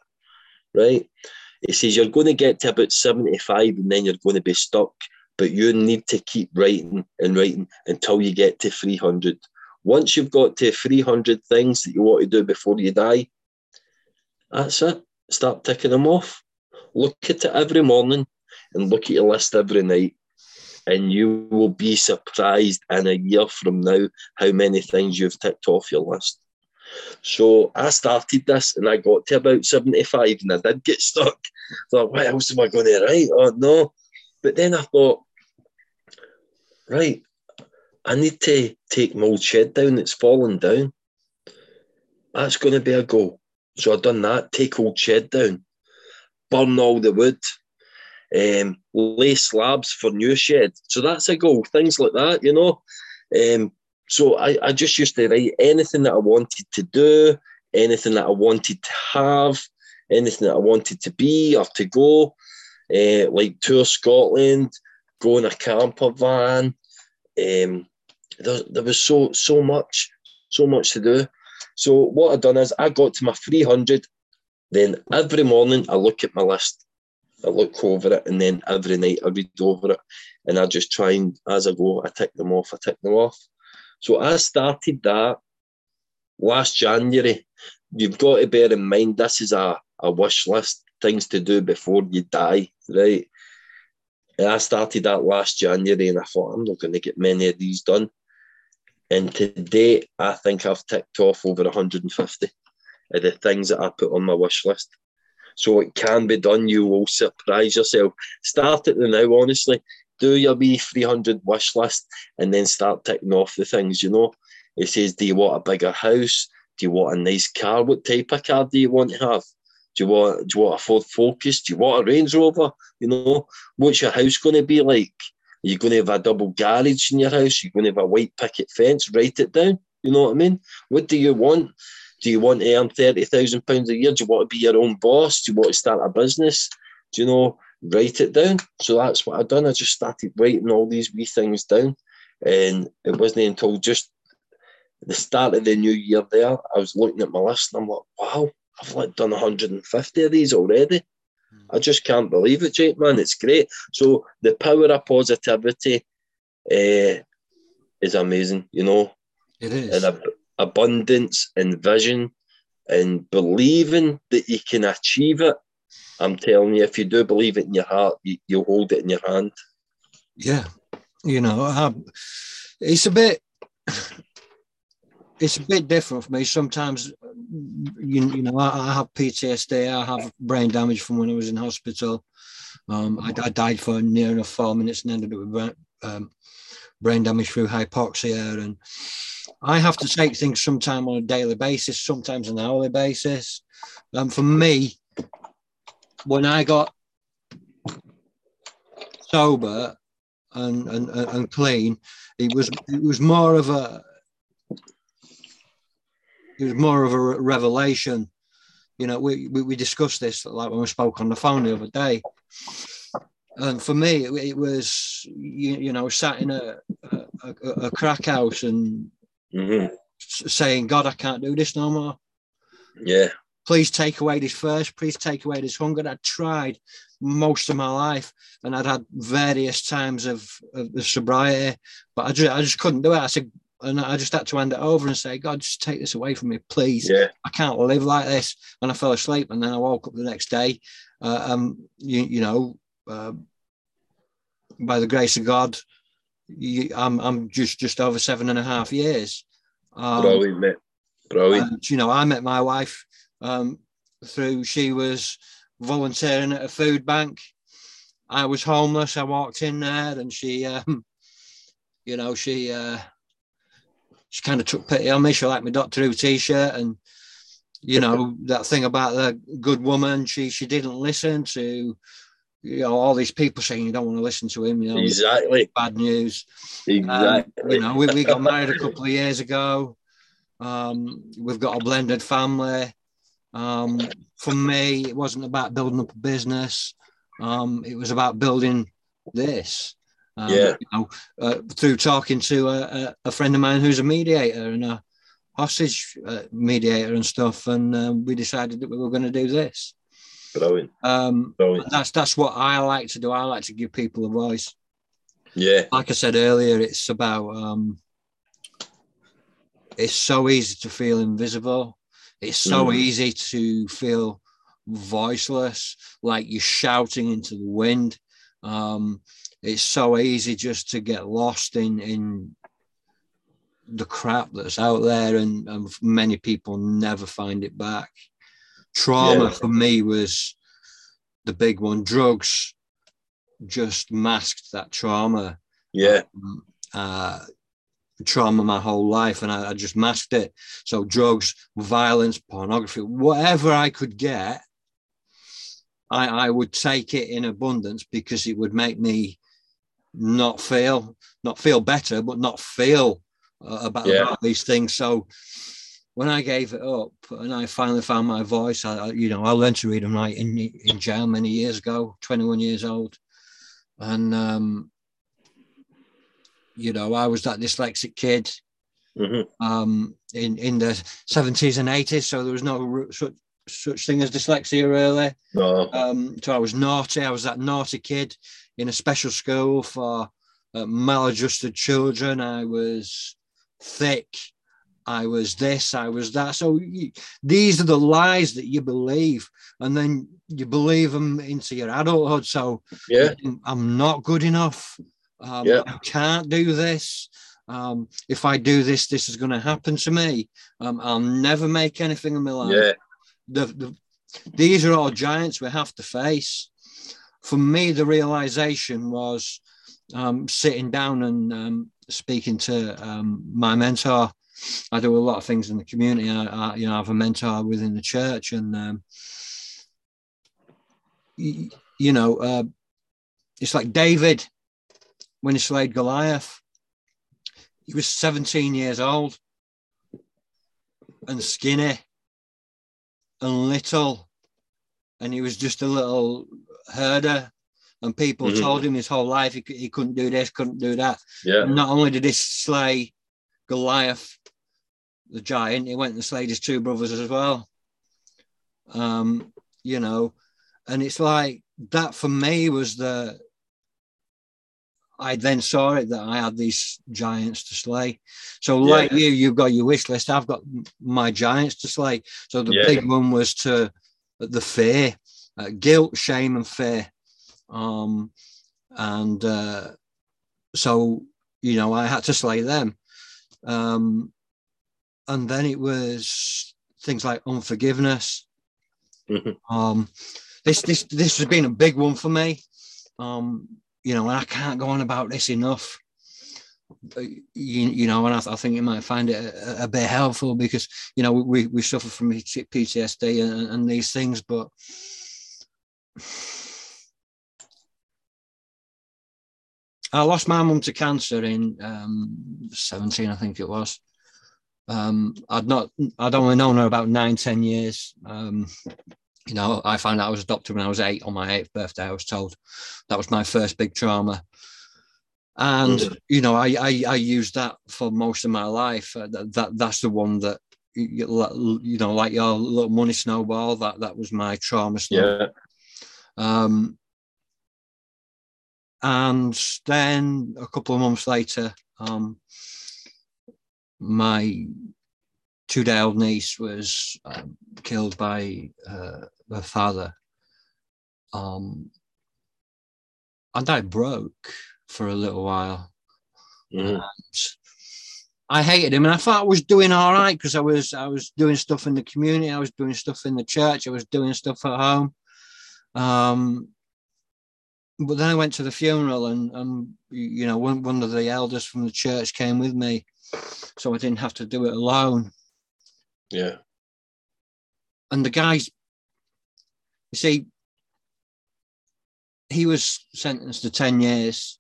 Right? He says you're going to get to about 75 and then you're going to be stuck, but you need to keep writing and writing until you get to 300. Once you've got to 300 things that you want to do before you die, that's it. Start ticking them off. Look at it every morning and look at your list every night. And you will be surprised in a year from now how many things you've ticked off your list. So I started this and I got to about 75 and I did get stuck. I thought, what else am I going to write? Oh no. But then I thought, right, I need to take my old shed down. It's fallen down. That's going to be a goal. So I've done that. Take old shed down. Burn all the wood. Um, lay slabs for new shed. So that's a goal. Things like that, you know. Um, so I, I just used to write anything that I wanted to do, anything that I wanted to have, anything that I wanted to be or to go, uh, like tour Scotland, go in a camper van. Um, there, there was so so much, so much to do. So what I done is I got to my 300. Then every morning I look at my list, I look over it, and then every night I read over it, and I just try and as I go, I tick them off, I tick them off. So I started that last January. You've got to bear in mind this is a, a wish list, things to do before you die, right? And I started that last January and I thought I'm not going to get many of these done. And to date, I think I've ticked off over 150 of the things that I put on my wish list. So it can be done. You will surprise yourself. Start it now, honestly do your wee 300 wish list and then start ticking off the things, you know. It says, do you want a bigger house? Do you want a nice car? What type of car do you want to have? Do you want do you want a Ford Focus? Do you want a Range Rover? You know, what's your house going to be like? Are you going to have a double garage in your house? You're you going to have a white picket fence? Write it down. You know what I mean? What do you want? Do you want to earn thirty thousand pounds a year? Do you want to be your own boss? Do you want to start a business? Do you know? write it down. So that's what I've done. I just started writing all these wee things down. And it wasn't until just the start of the new year there, I was looking at my list and I'm like, wow, I've like done 150 of these already. I just can't believe it, Jake, man. It's great. So the power of positivity uh, is amazing, you know. It is. And ab- abundance and vision and believing that you can achieve it I'm telling you, if you do believe it in your heart, you, will hold it in your hand. Yeah, you know, I, it's a bit, it's a bit different for me. Sometimes, you, you know, I, I have PTSD. I have brain damage from when I was in hospital. Um, I, I, died for near enough four minutes and ended up with brain, um, brain damage through hypoxia. And I have to take things sometime on a daily basis, sometimes on an hourly basis. Um, for me, when I got sober and, and and clean, it was it was more of a it was more of a revelation. You know, we, we, we discussed this like when we spoke on the phone the other day. And for me, it, it was you, you know sat in a a, a crack house and Mhm. saying, "God, I can't do this no more." Yeah. please take away this thirst, please take away this hunger. I'd tried most of my life and I'd had various times of, of, of sobriety, but I just, I just couldn't do it. I said, and I just had to hand it over and say, God, just take this away from me, please. Yeah. I can't live like this. And I fell asleep and then I woke up the next day. Uh, um, you, you know, uh, by the grace of God, you, I'm, I'm just, just over seven and a half years. Um, Brilliant, mate. Brilliant. and, you know, I met my wife um, through she was volunteering at a food bank. I was homeless. I walked in there, and she, um, you know, she uh, she kind of took pity on me. She liked my Doctor Who T-shirt, and you know that thing about the good woman. She she didn't listen to. You know, all these people saying you don't want to listen to him. You know, exactly. bad news. Um, Exactly. you know, we, we got married a couple of years ago. Um, we've got a blended family. Um, for me, it wasn't about building up a business. Um, it was about building this. Um, Yeah. You know, uh, through talking to a, a, friend of mine who's a mediator and a hostage uh, mediator and stuff, and um, we decided that we were going to do this. Brilliant. Um, that's that's what I like to do. I like to give people a voice Yeah. like I said earlier, it's about um, it's so easy to feel invisible. It's so Mm. easy to feel voiceless, like you're shouting into the wind. Um, it's so easy just to get lost in in the crap that's out there, and, and many people never find it back. Trauma Yeah. for me was the big one. Drugs just masked that trauma Yeah. um, uh, trauma my whole life and I, I just masked it. So drugs, violence, pornography, whatever I could get, I, I would take it in abundance because it would make me not feel, not feel better, but not feel uh, about, Yeah. about these things. So when I gave it up and I finally found my voice, I, you know, I learned to read and write in, in jail many years ago, 21 years old. And, um, you know, I was that dyslexic kid hmm um, in in the seventies and eighties, so there was no such such thing as dyslexia really. No. Um, so I was naughty. I was that naughty kid in a special school for uh, maladjusted children. I was thick. I was this. I was that. So you, these are the lies that you believe, and then you believe them into your adulthood. So Yeah. I'm not good enough. Um, Yeah. I can't do this. Um, if I do this, this is going to happen to me. Um, I'll never make anything in my life. Yeah. The, the, these are all giants we have to face. For me, the realization was um, sitting down and um, speaking to um, my mentor. I do a lot of things in the community. I, I you know, I have a mentor within the church, and um, y- you know, uh, it's like David when he slayed Goliath. He was 17 years old and skinny and little, and he was just a little herder. And people Mhm. told him his whole life he, he couldn't do this, couldn't do that. Yeah. And not only did he slay Goliath, the giant, he went and slayed his two brothers as well. Um, you know, and it's like that for me was the I then saw it that I had these giants to slay. So, like Yeah. you, you've got your wish list. I've got my giants to slay. So the Yeah. big one was to the fear, uh, guilt, shame, and fear. Um, and uh, so you know, I had to slay them. Um, and then it was things like unforgiveness. Mhm. Um, this this this has been a big one for me. Um, you know, and I can't go on about this enough. Uh, You, you know, and I, I think you might find it a, a bit helpful because you know we we suffer from PTSD and, and these things, but I lost my mum to cancer in um, 17, I think it was. Um, I'd not, I'd only known her about nine, 10 years. Um, you know, I found out I was adopted when I was eight on my eighth birthday. I was told that was my first big trauma. And, mm. you know, I, I, I used that for most of my life. Uh, that, that That's the one that, you, know, like your little money snowball, that, that was my trauma snowball. Yeah. Um, and then a couple of months later, um, my two-day-old niece was um, killed by uh, her father. Um, and I broke for a little while. Mm. I hated him, and I thought I was doing all right because I was I was doing stuff in the community, I was doing stuff in the church, I was doing stuff at home. Um, but then I went to the funeral, and and you know one one of the elders from the church came with me, so I didn't have to do it alone. Yeah. And the guys, you see, he was sentenced to 10 years.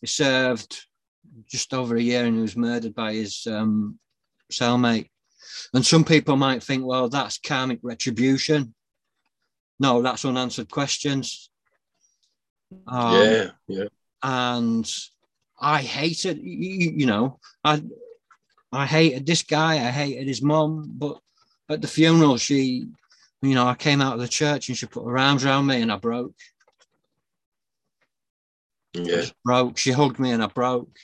He served just over a year and he was murdered by his um, cellmate. And some people might think, well, that's karmic retribution. No, that's unanswered questions. Um, yeah, yeah. And I hated, you, you know, I I hated this guy. I hated his mom. But at the funeral, she, you know, I came out of the church and she put her arms around me and I broke. Yeah. Broke. She hugged me and I broke.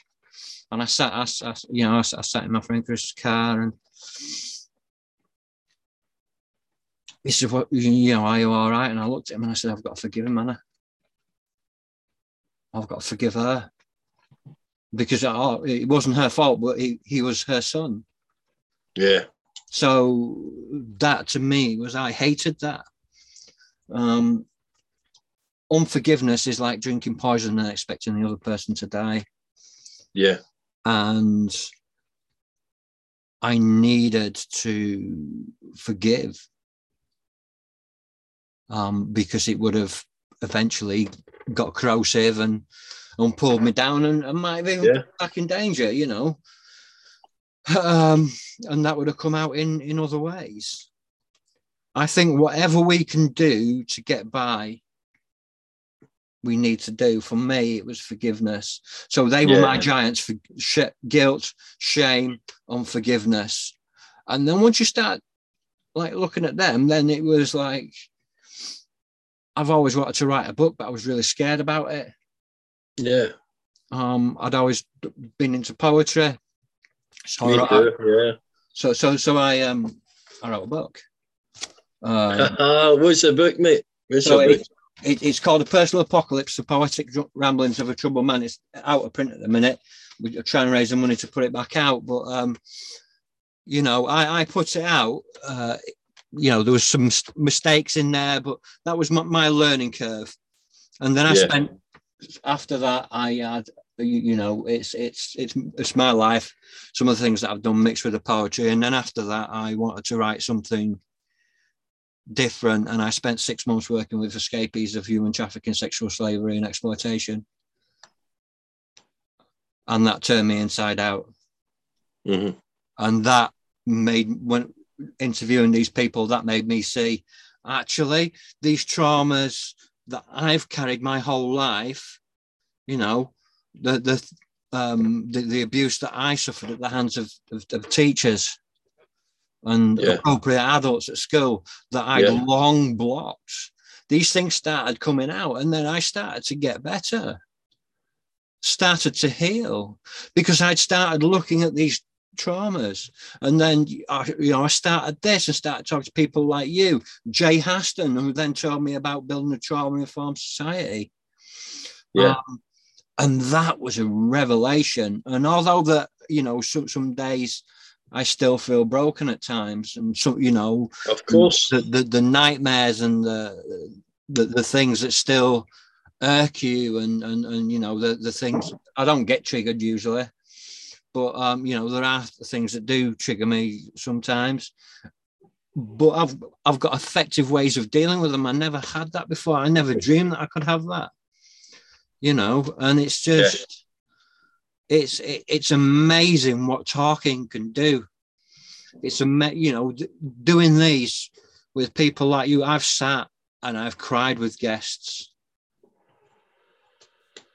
And I sat, I, I you know, I, I, sat in my friend Chris's car and he said, "What, you know, are you all right?" And I looked at him and I said, "I've got to forgive him, man. I've got to forgive her." because it wasn't her fault, but he, he was her son. Yeah. So that to me was I hated that. Um, unforgiveness is like drinking poison and expecting the other person to die. Yeah. And I needed to forgive um, because it would have eventually got corrosive and and pulled me down and, and might have even yeah. back in danger, you know. Um, and that would have come out in in other ways. I think whatever we can do to get by, we need to do. For me, it was forgiveness. So they were yeah. my giants for sh- guilt, shame, unforgiveness. And then once you start like looking at them, then it was like I've always wanted to write a book, but I was really scared about it. Yeah. Um, I'd always been into poetry. So Me too, I, yeah. So so so I um I wrote a book. Um, What's the book, mate? What's so it, it, it's called A Personal Apocalypse, The Poetic Ramblings of a Troubled Man. It's out of print at the minute. We're trying to raise the money to put it back out. But, um, you know, I, I put it out. Uh, you know, there was some mistakes in there, but that was my, my learning curve. And then I yeah. spent after that, I had you, you, know it's it's it's it's my life. Some of the things that I've done mixed with the poetry, and then after that, I wanted to write something different, and I spent six months working with escapees of human trafficking, sexual slavery, and exploitation, and that turned me inside out. Mm-hmm. And that made when interviewing these people, that made me see actually these traumas that I've carried my whole life, you know, the the um, the, the abuse that I suffered at the hands of, of, of teachers and yeah. appropriate adults at school that I'd yeah. long blocked. These things started coming out, and then I started to get better, started to heal because I'd started looking at these traumas. And then I, you know, I started this and started talking to people like you, Jay Haston, who then told me about building a trauma informed society. Yeah. Um, and that was a revelation. And although that, you know, some, some days I still feel broken at times, and so you know, of course, the, the, the nightmares and the, the the things that still irk you, and and and you know the the things I don't get triggered usually, but um, you know, there are things that do trigger me sometimes. but I've I've got effective ways of dealing with them. I never had that before. I never dreamed that I could have that. You know, and it's just yeah. it's it, it's amazing what talking can do. It's a you know doing these with people like you. I've sat and I've cried with guests.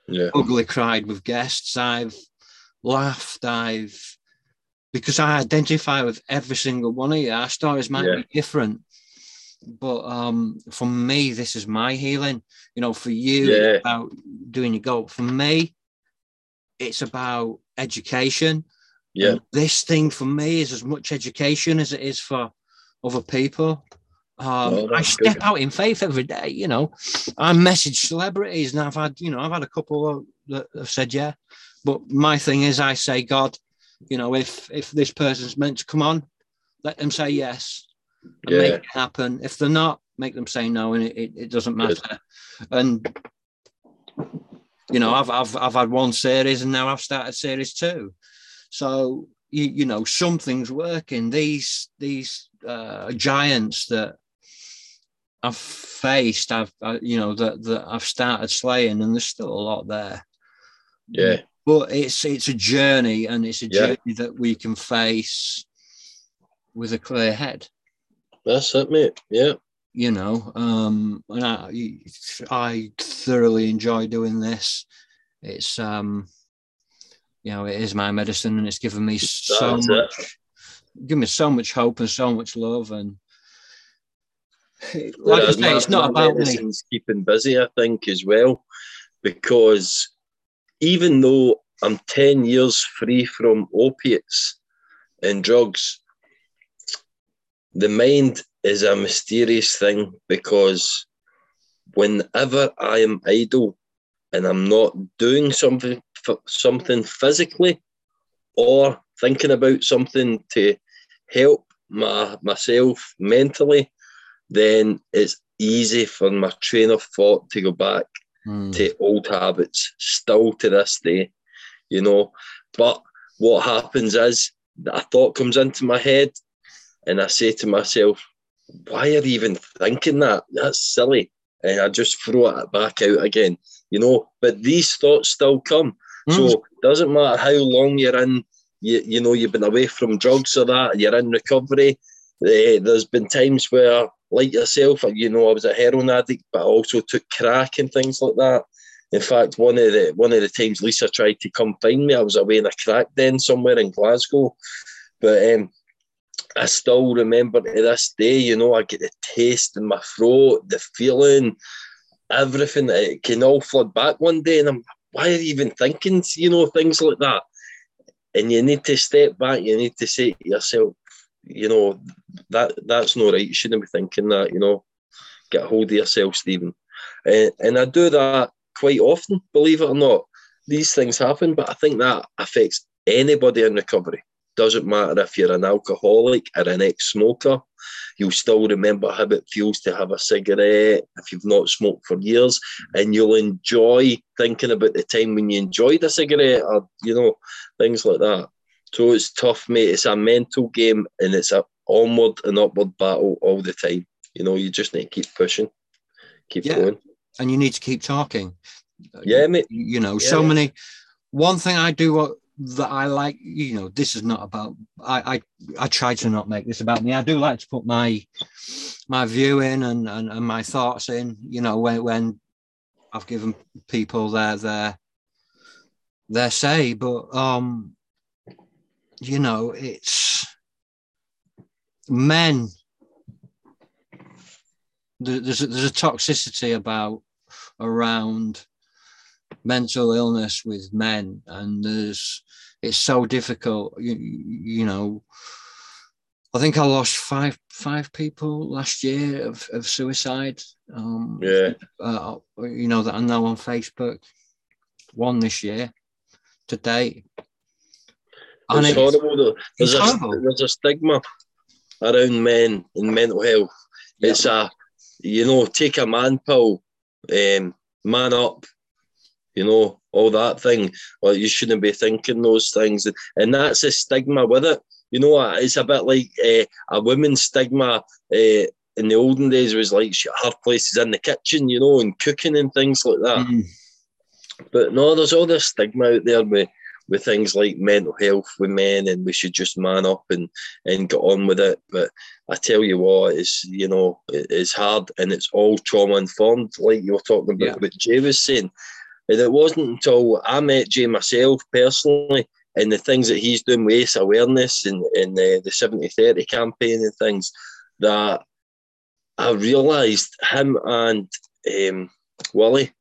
Yeah. Ugly cried with guests. I've laughed. I've because I identify with every single one of you. Our stories might yeah. be different, but um, for me, this is my healing. You know, for you, yeah. it's about doing your goal. For me, it's about education. Yeah. And this thing for me is as much education as it is for other people. Um, oh, I step good. out in faith every day. You know, I message celebrities, and I've had, you know, I've had a couple that have said yeah. But my thing is, I say, God, you know, if if this person's meant to come on, let them say yes and yeah. make it happen. If they're not, make them say no, and it, it, it doesn't matter. And you know, I've I've I've had one series, and now I've started series two. So you you know, something's working. These these uh, giants that I've faced, I've uh, you know that that I've started slaying, and there's still a lot there. Yeah, but it's it's a journey, and it's a yeah. journey that we can face with a clear head. That's it, mate. Yeah. You know, um, and I, I thoroughly enjoy doing this. It's um, you know, it is my medicine, and it's given me so That's much, it. given me so much hope and so much love, and like I say, it's not about me. Keeping busy, I think, as well, because even though I'm 10 years free from opiates and drugs, the mind is a mysterious thing because whenever I am idle and I'm not doing something something physically or thinking about something to help my myself mentally, then it's easy for my train of thought to go back mm. to old habits, still to this day, you know. But what happens is that a thought comes into my head, and I say to myself, why are you even thinking that? That's silly. And I just throw it back out again, you know. But these thoughts still come. Mm. So it doesn't matter how long you're in, you, you know, you've been away from drugs or that, you're in recovery. Uh, there's been times where like yourself, you know, I was a heroin addict, but I also took crack and things like that. In fact, one of the one of the times Lisa tried to come find me, I was away in a crack den somewhere in Glasgow. But um, I still remember to this day, you know, I get the taste in my throat, the feeling, everything. It can all flood back one day, and I'm, why are you even thinking, you know, things like that? And you need to step back. You need to say to yourself, you know, that that's not right. You shouldn't be thinking that, you know. Get hold of yourself, Stephen. Uh, and I do that quite often, believe it or not. These things happen, but I think that affects anybody in recovery. Doesn't matter if you're an alcoholic or an ex smoker, you'll still remember how it feels to have a cigarette if you've not smoked for years, and you'll enjoy thinking about the time when you enjoyed a cigarette or, you know, things like that. So it's tough, mate. It's a mental game and it's a onward and upward battle all the time. You know, you just need to keep pushing, keep yeah. going. And you need to keep talking. Yeah, mate. You know, yeah, so many. One thing I do that I like, you know, this is not about. I I I try to not make this about me. I do like to put my my view in and and, and my thoughts in. You know, when when I've given people their their their say, but um, you know, it's men. There's a, there's a toxicity about around mental illness with men, and there's it's so difficult. You, you know, I think I lost five five people last year of, of suicide. Um, yeah. Uh, you know that I know on Facebook. One this year, to date. It's, it's horrible though. There's a, horrible. there's a stigma around men and mental health. Yep. It's a, you know, take a man pill, um, man up, you know, all that thing. Well, you shouldn't be thinking those things. And that's a stigma with it. You know, it's a bit like uh, a women's stigma. Uh, in the olden days was like her place is in the kitchen, you know, and cooking and things like that. Mm. But no, there's all this stigma out there with with things like mental health with men, and we should just man up and and get on with it. But I tell you what, it's you know it's hard and it's all trauma informed, like you were talking about Yeah. what Jay was saying. And it wasn't until I met Jay myself personally and the things that he's doing with ACE awareness and, and the, the 70-30 campaign and things that I realised him and um, Willie,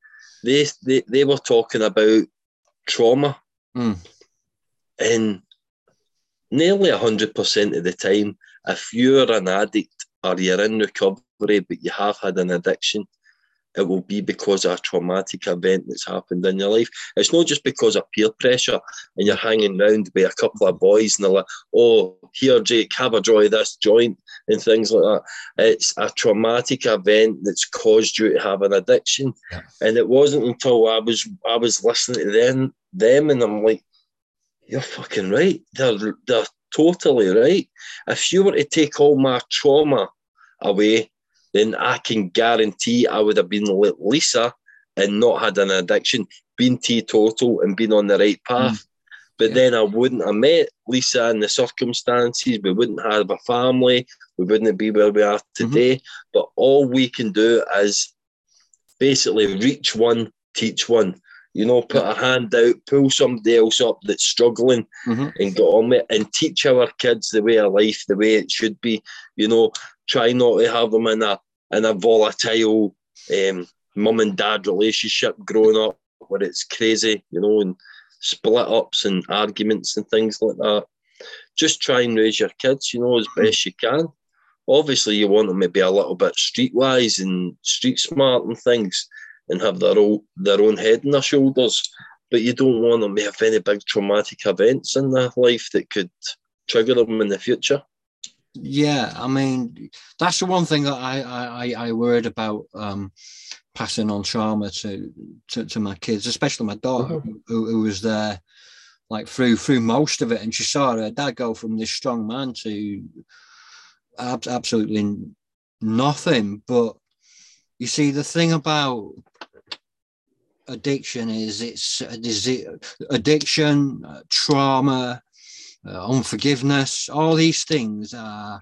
they, they they were talking about trauma Mm. and nearly 100% of the time, if you're an addict or you're in recovery but you have had an addiction, it will be because of a traumatic event that's happened in your life. It's not just because of peer pressure and you're hanging around with a couple of boys and they're like, oh, here, Jake, have a of this joint and things like that. It's a traumatic event that's caused you to have an addiction. Yeah. And it wasn't until I was I was listening to them, them and I'm like, you're fucking right. They're, they're totally right. If you were to take all my trauma away, then I can guarantee I would have been like Lisa and not had an addiction, been teetotal and been on the right path. But Yeah. then I wouldn't have met Lisa in the circumstances. We wouldn't have a family. We wouldn't be where we are today. But all we can do is basically reach one, teach one. You know, put a hand out, pull somebody else up that's struggling Mhm. and get on with it and teach our kids the way of life, the way it should be. You know, try not to have them in a in a volatile um, mum and dad relationship growing up where it's crazy, you know, and split ups and arguments and things like that. Just try and raise your kids, you know, as best you can. Obviously, you want them to be a little bit streetwise and street smart and things, and have their own their own head on their shoulders. But you don't want them to have any big traumatic events in their life that could trigger them in the future. Yeah, I mean that's the one thing that I I, I- worried about um, passing on trauma to, to to my kids, especially my daughter who, who was there like through through most of it, and she saw her dad go from this strong man to ab- absolutely nothing. But you see, the thing about addiction is it's a disease, addiction, uh, trauma, uh, unforgiveness, all these things are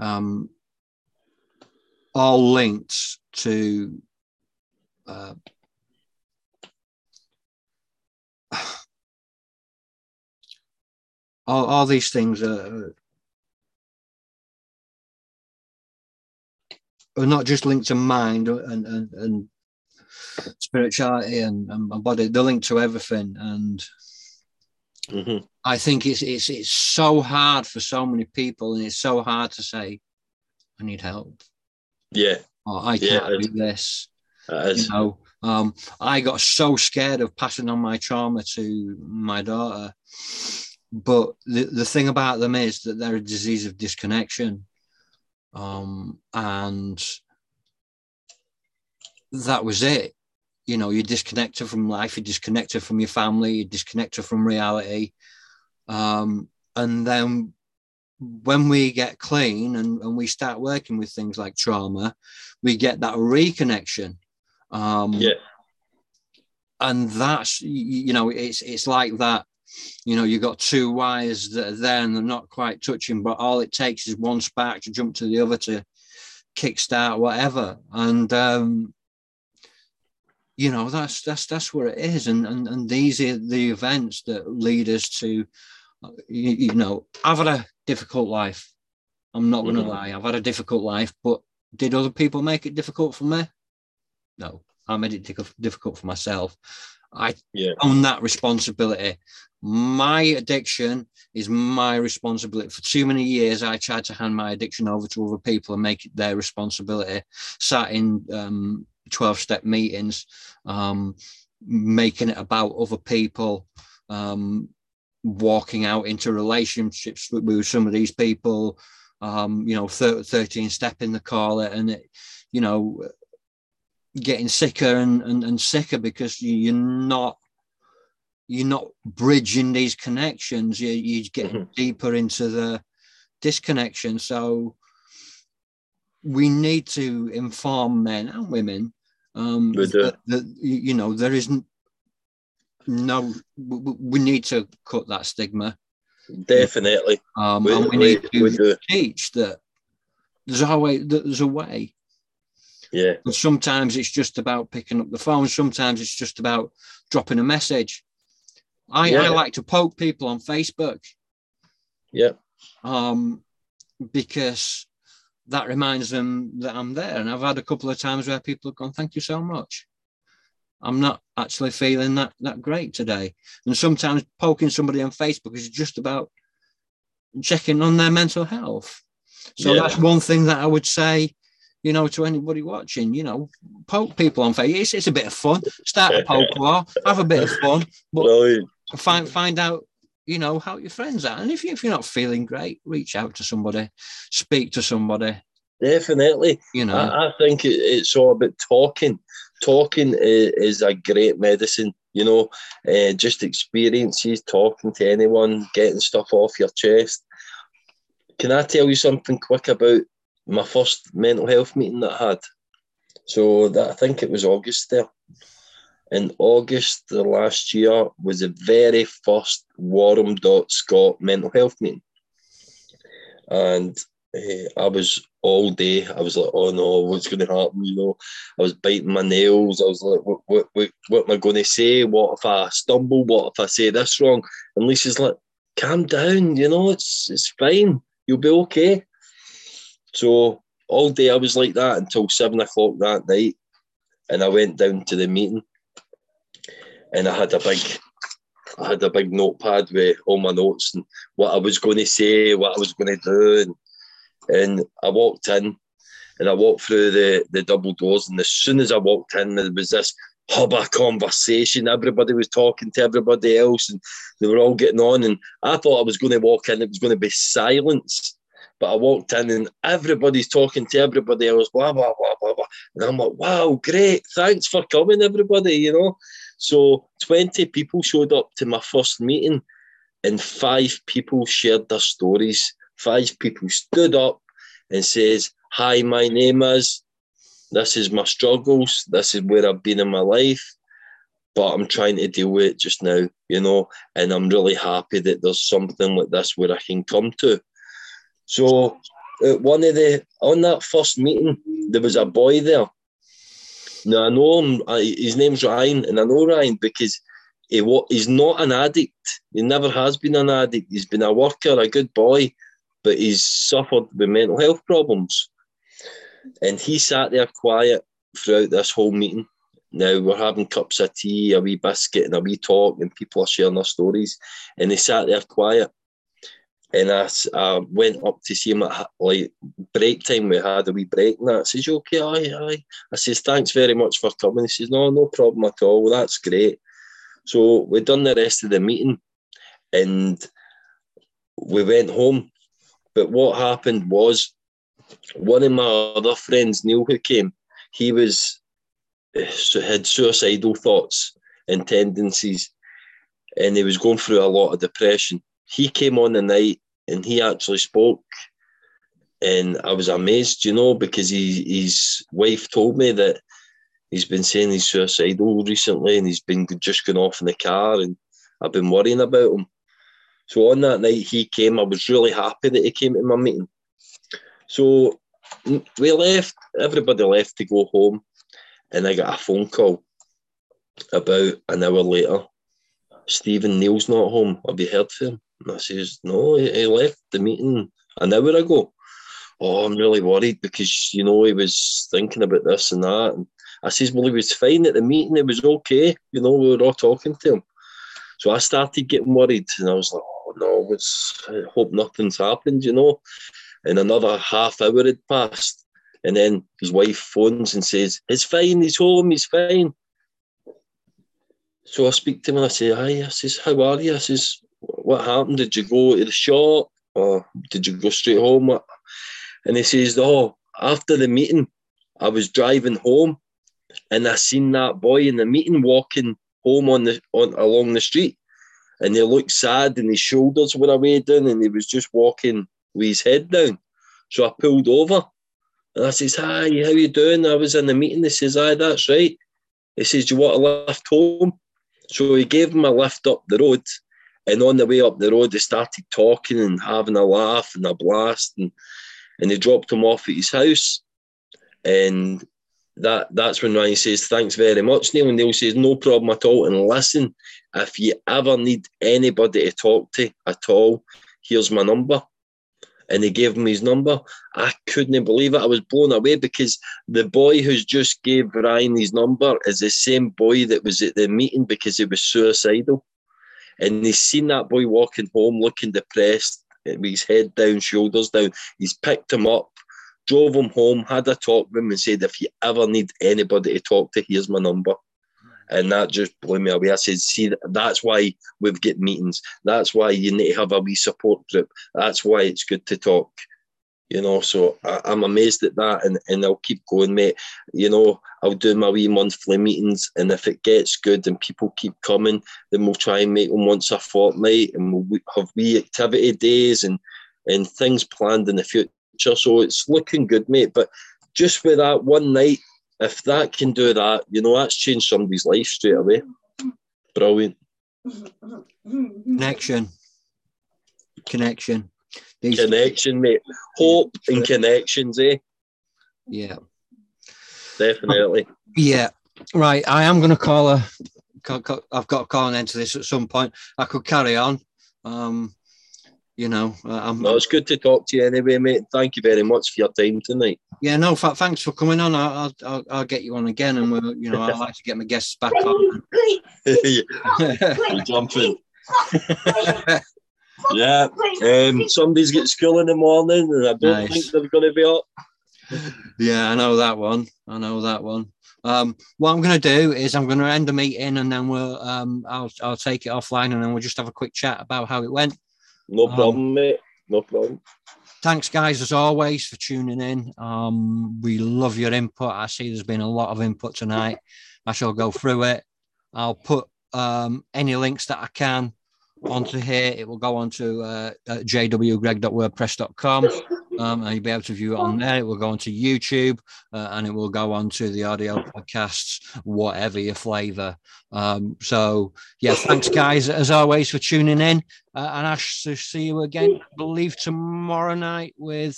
um, all linked to uh, all, all these things are, are not just linked to mind and, and, and spirituality and, and body, they're linked to everything. And hmm I think it's it's it's so hard for so many people, and it's so hard to say, "I need help," Yeah, or "I can't it do this." You know, um, I got so scared of passing on my trauma to my daughter, but the the thing about them is that they're a disease of disconnection, um, and that was it. You know, you're disconnected from life, you're disconnected from your family, you're disconnected from reality. Um, and then when we get clean and, and we start working with things like trauma, we get that reconnection. Um, Yeah, and that's you know it's it's like that you know you've got two wires that are there and they're not quite touching but all it takes is one spark to jump to the other to kickstart whatever and um you know that's that's that's where it is. And and, and these are the events that lead us to uh, you, you know i've had a difficult life. I'm not going to Mhm. lie. I've had a difficult life but did other people make it difficult for me? No. I made it difficult for myself. I yeah, own that responsibility. My addiction is my responsibility. For too many years i tried to hand my addiction over to other people and make it their responsibility. Sat in um, 12 step meetings um, making it about other people um, walking out into relationships with, with some of these people um, you know thir- 13 step in the call it and it you know getting sicker and, and, and sicker because you, you're not you're not bridging these connections. You you get Mhm. deeper into the disconnection. So we need to inform men and women um, We do. that, that you know there isn't no. We, need to cut that stigma, Definitely. um, We, and we we, need to we teach that there's always there's a way. Yeah. And sometimes it's just about picking up the phone. Sometimes it's just about dropping a message. I, I like to poke people on Facebook Yeah. um, because that reminds them that I'm there. And I've had a couple of times where people have gone, "Thank you so much." I'm not actually feeling that that great today. And sometimes poking somebody on Facebook is just about checking on their mental health. So Yeah. that's one thing that I would say, you know, to anybody watching, you know, poke people on Facebook. It's, it's a bit of fun. Start a poke war, have a bit of fun, but Brilliant. find find out, you know, how your friends are. And if, you, if you're not feeling great, reach out to somebody, speak to somebody, Definitely. you know. I, I think it, it's all about talking. Talking is, is a great medicine, you know, uh, just experiences, talking to anyone, getting stuff off your chest. Can I tell you something quick about my first mental health meeting that I had? So that I think it was August there. In August the last year was the very first Warham.Scott mental health meeting. And eh, I was all day. I was like, oh no, what's going to happen? You know, I was biting my nails. I was like, what, what, what, what am I going to say? What if I stumble? What if I say this wrong? And Lisa's like, calm down. You know, it's it's fine. You'll be okay. So all day I was like that until seven o'clock that night, and I went down to the meeting, and I had a big. I had a big notepad with all my notes and what I was going to say, what I was going to do, and and I walked in and I walked through the, the double doors. And as soon as I walked in, there was this hub of conversation. Everybody was talking to everybody else and they were all getting on. And I thought I was going to walk in, it was going to be silence. But I walked in and everybody's talking to everybody else, blah, blah, blah, blah, blah. And I'm like, wow, great. Thanks for coming, everybody, you know. So 20 people showed up to my first meeting and five people shared their stories five people stood up and says, Hi, my name is, this is my struggles, this is where I've been in my life, but I'm trying to deal with it just now, you know, and I'm really happy that there's something like this where I can come to. So one of the on that first meeting, there was a boy there. Now I know him, uh, I, his name's Ryan, and I know Ryan because he he's not an addict. He never has been an addict. He's been a worker, a good boy, but he's suffered with mental health problems. And he sat there quiet throughout this whole meeting. Now we're having cups of tea, a wee biscuit, and a wee talk, and people are sharing their stories. And he sat there quiet. And I, I went up to see him at like break time. We had a wee break, and that. I says, "You okay? Aye, aye." I says, "Thanks very much for coming." He says, "No, no problem at all. That's great." So we done the rest of the meeting, and we went home. But what happened was one of my other friends, Neil, who came, he was eh, had suicidal thoughts and tendencies, and he was going through a lot of depression. He came on the night and he actually spoke, and I was amazed, you know, because he, his wife told me that he's been saying he's suicidal recently, and he's been just going off in the car, and I've been worrying about him. So on that night he came, I was really happy that he came to my meeting. So we left, everybody left to go home, and I got a phone call about an hour later. Stephen Neil's not home. Have you heard from him? And I says, No, he, he left the meeting an hour ago. Oh, I'm really worried because you know he was thinking about this and that. And I says, Well, he was fine at the meeting, it was okay. You know, we were all talking to him. So I started getting worried and I was like, Oh no, what's I hope nothing's happened, you know. And another half hour had passed. And then his wife phones and says, It's fine, he's home, he's fine. So I speak to him and I say, Hi, I says, How are you? I says, What happened? Did you go to the shop or did you go straight home? And he says, Oh, after the meeting, I was driving home and I seen that boy in the meeting walking home on the on along the street, and he looked sad, and his shoulders were away down, and he was just walking with his head down. So I pulled over, and I says, "Hi, how you doing?" I was in the meeting. He says, "Aye, that's right." He says, "Do you want a lift home?" So he gave him a lift up the road, and on the way up the road, they started talking and having a laugh and a blast, and and they dropped him off at his house, and that that's when Ryan says, Thanks very much, Neil. And Neil says, No problem at all. And listen, if you ever need anybody to talk to at all, here's my number. And he gave him his number. I couldn't believe it. I was blown away because the boy who's just gave Ryan his number is the same boy that was at the meeting because he was suicidal. And he's seen that boy walking home looking depressed, eh, with his head down, shoulders down. He's picked him up drove him home, had a talk with him, and said, If you ever need anybody to talk to, here's my number. And that just blew me away. I said, See, that's why we've got meetings. That's why you need to have a wee support group. That's why it's good to talk. You know, so I, am amazed at that, and, and I'll keep going, mate. You know, I'll do my wee monthly meetings, and if it gets good and people keep coming, then we'll try and make them once a fortnight, and we'll have wee activity days and and things planned in the future future. So it's looking good, mate. But just with that one night, if that can do that, you know, that's changed somebody's life straight away. Brilliant. Connection. Connection. These connection, mate. Hope and connections, eh? Yeah. Definitely. Yeah. Right. I am going to call a. I've got to call an end to this at some point. I could carry on. Um, you know, I'm, no, it's good to talk to you anyway, mate. Thank you very much for your time tonight. Yeah, no, thanks for coming on. I'll, I'll, I'll get you on again, and we'll, you know, I like to get my guests back on. You're jumping. yeah, um, somebody's got school in the morning, and I don't nice. think they're going to be up. yeah, I know that one. I know that one. Um, what I'm going to do is I'm going to end the meeting, and then we'll um, I'll I'll take it offline, and then we'll just have a quick chat about how it went. No um, problem, um, mate. No problem. Thanks, guys, as always, for tuning in. Um, we love your input. I see there's been a lot of input tonight. I shall go through it. I'll put um, any links that I can onto here. It will go onto uh, uh, jwgreg.wordpress.com um, and you'll be able to view it on there. It will go onto YouTube uh, and it will go onto the audio podcasts, whatever your flavor. Um, so, yeah, thanks, guys, as always, for tuning in. Uh, and I shall see you again, I believe, tomorrow night with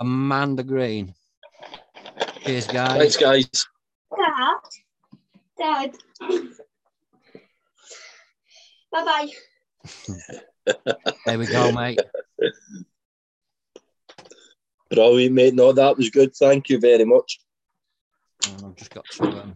Amanda Green. Cheers, guys. Thanks, guys. Dad. Dad. Bye bye. There we go, mate. Brilliant, mate. No, that was good. Thank you very much. I've just got to. Um...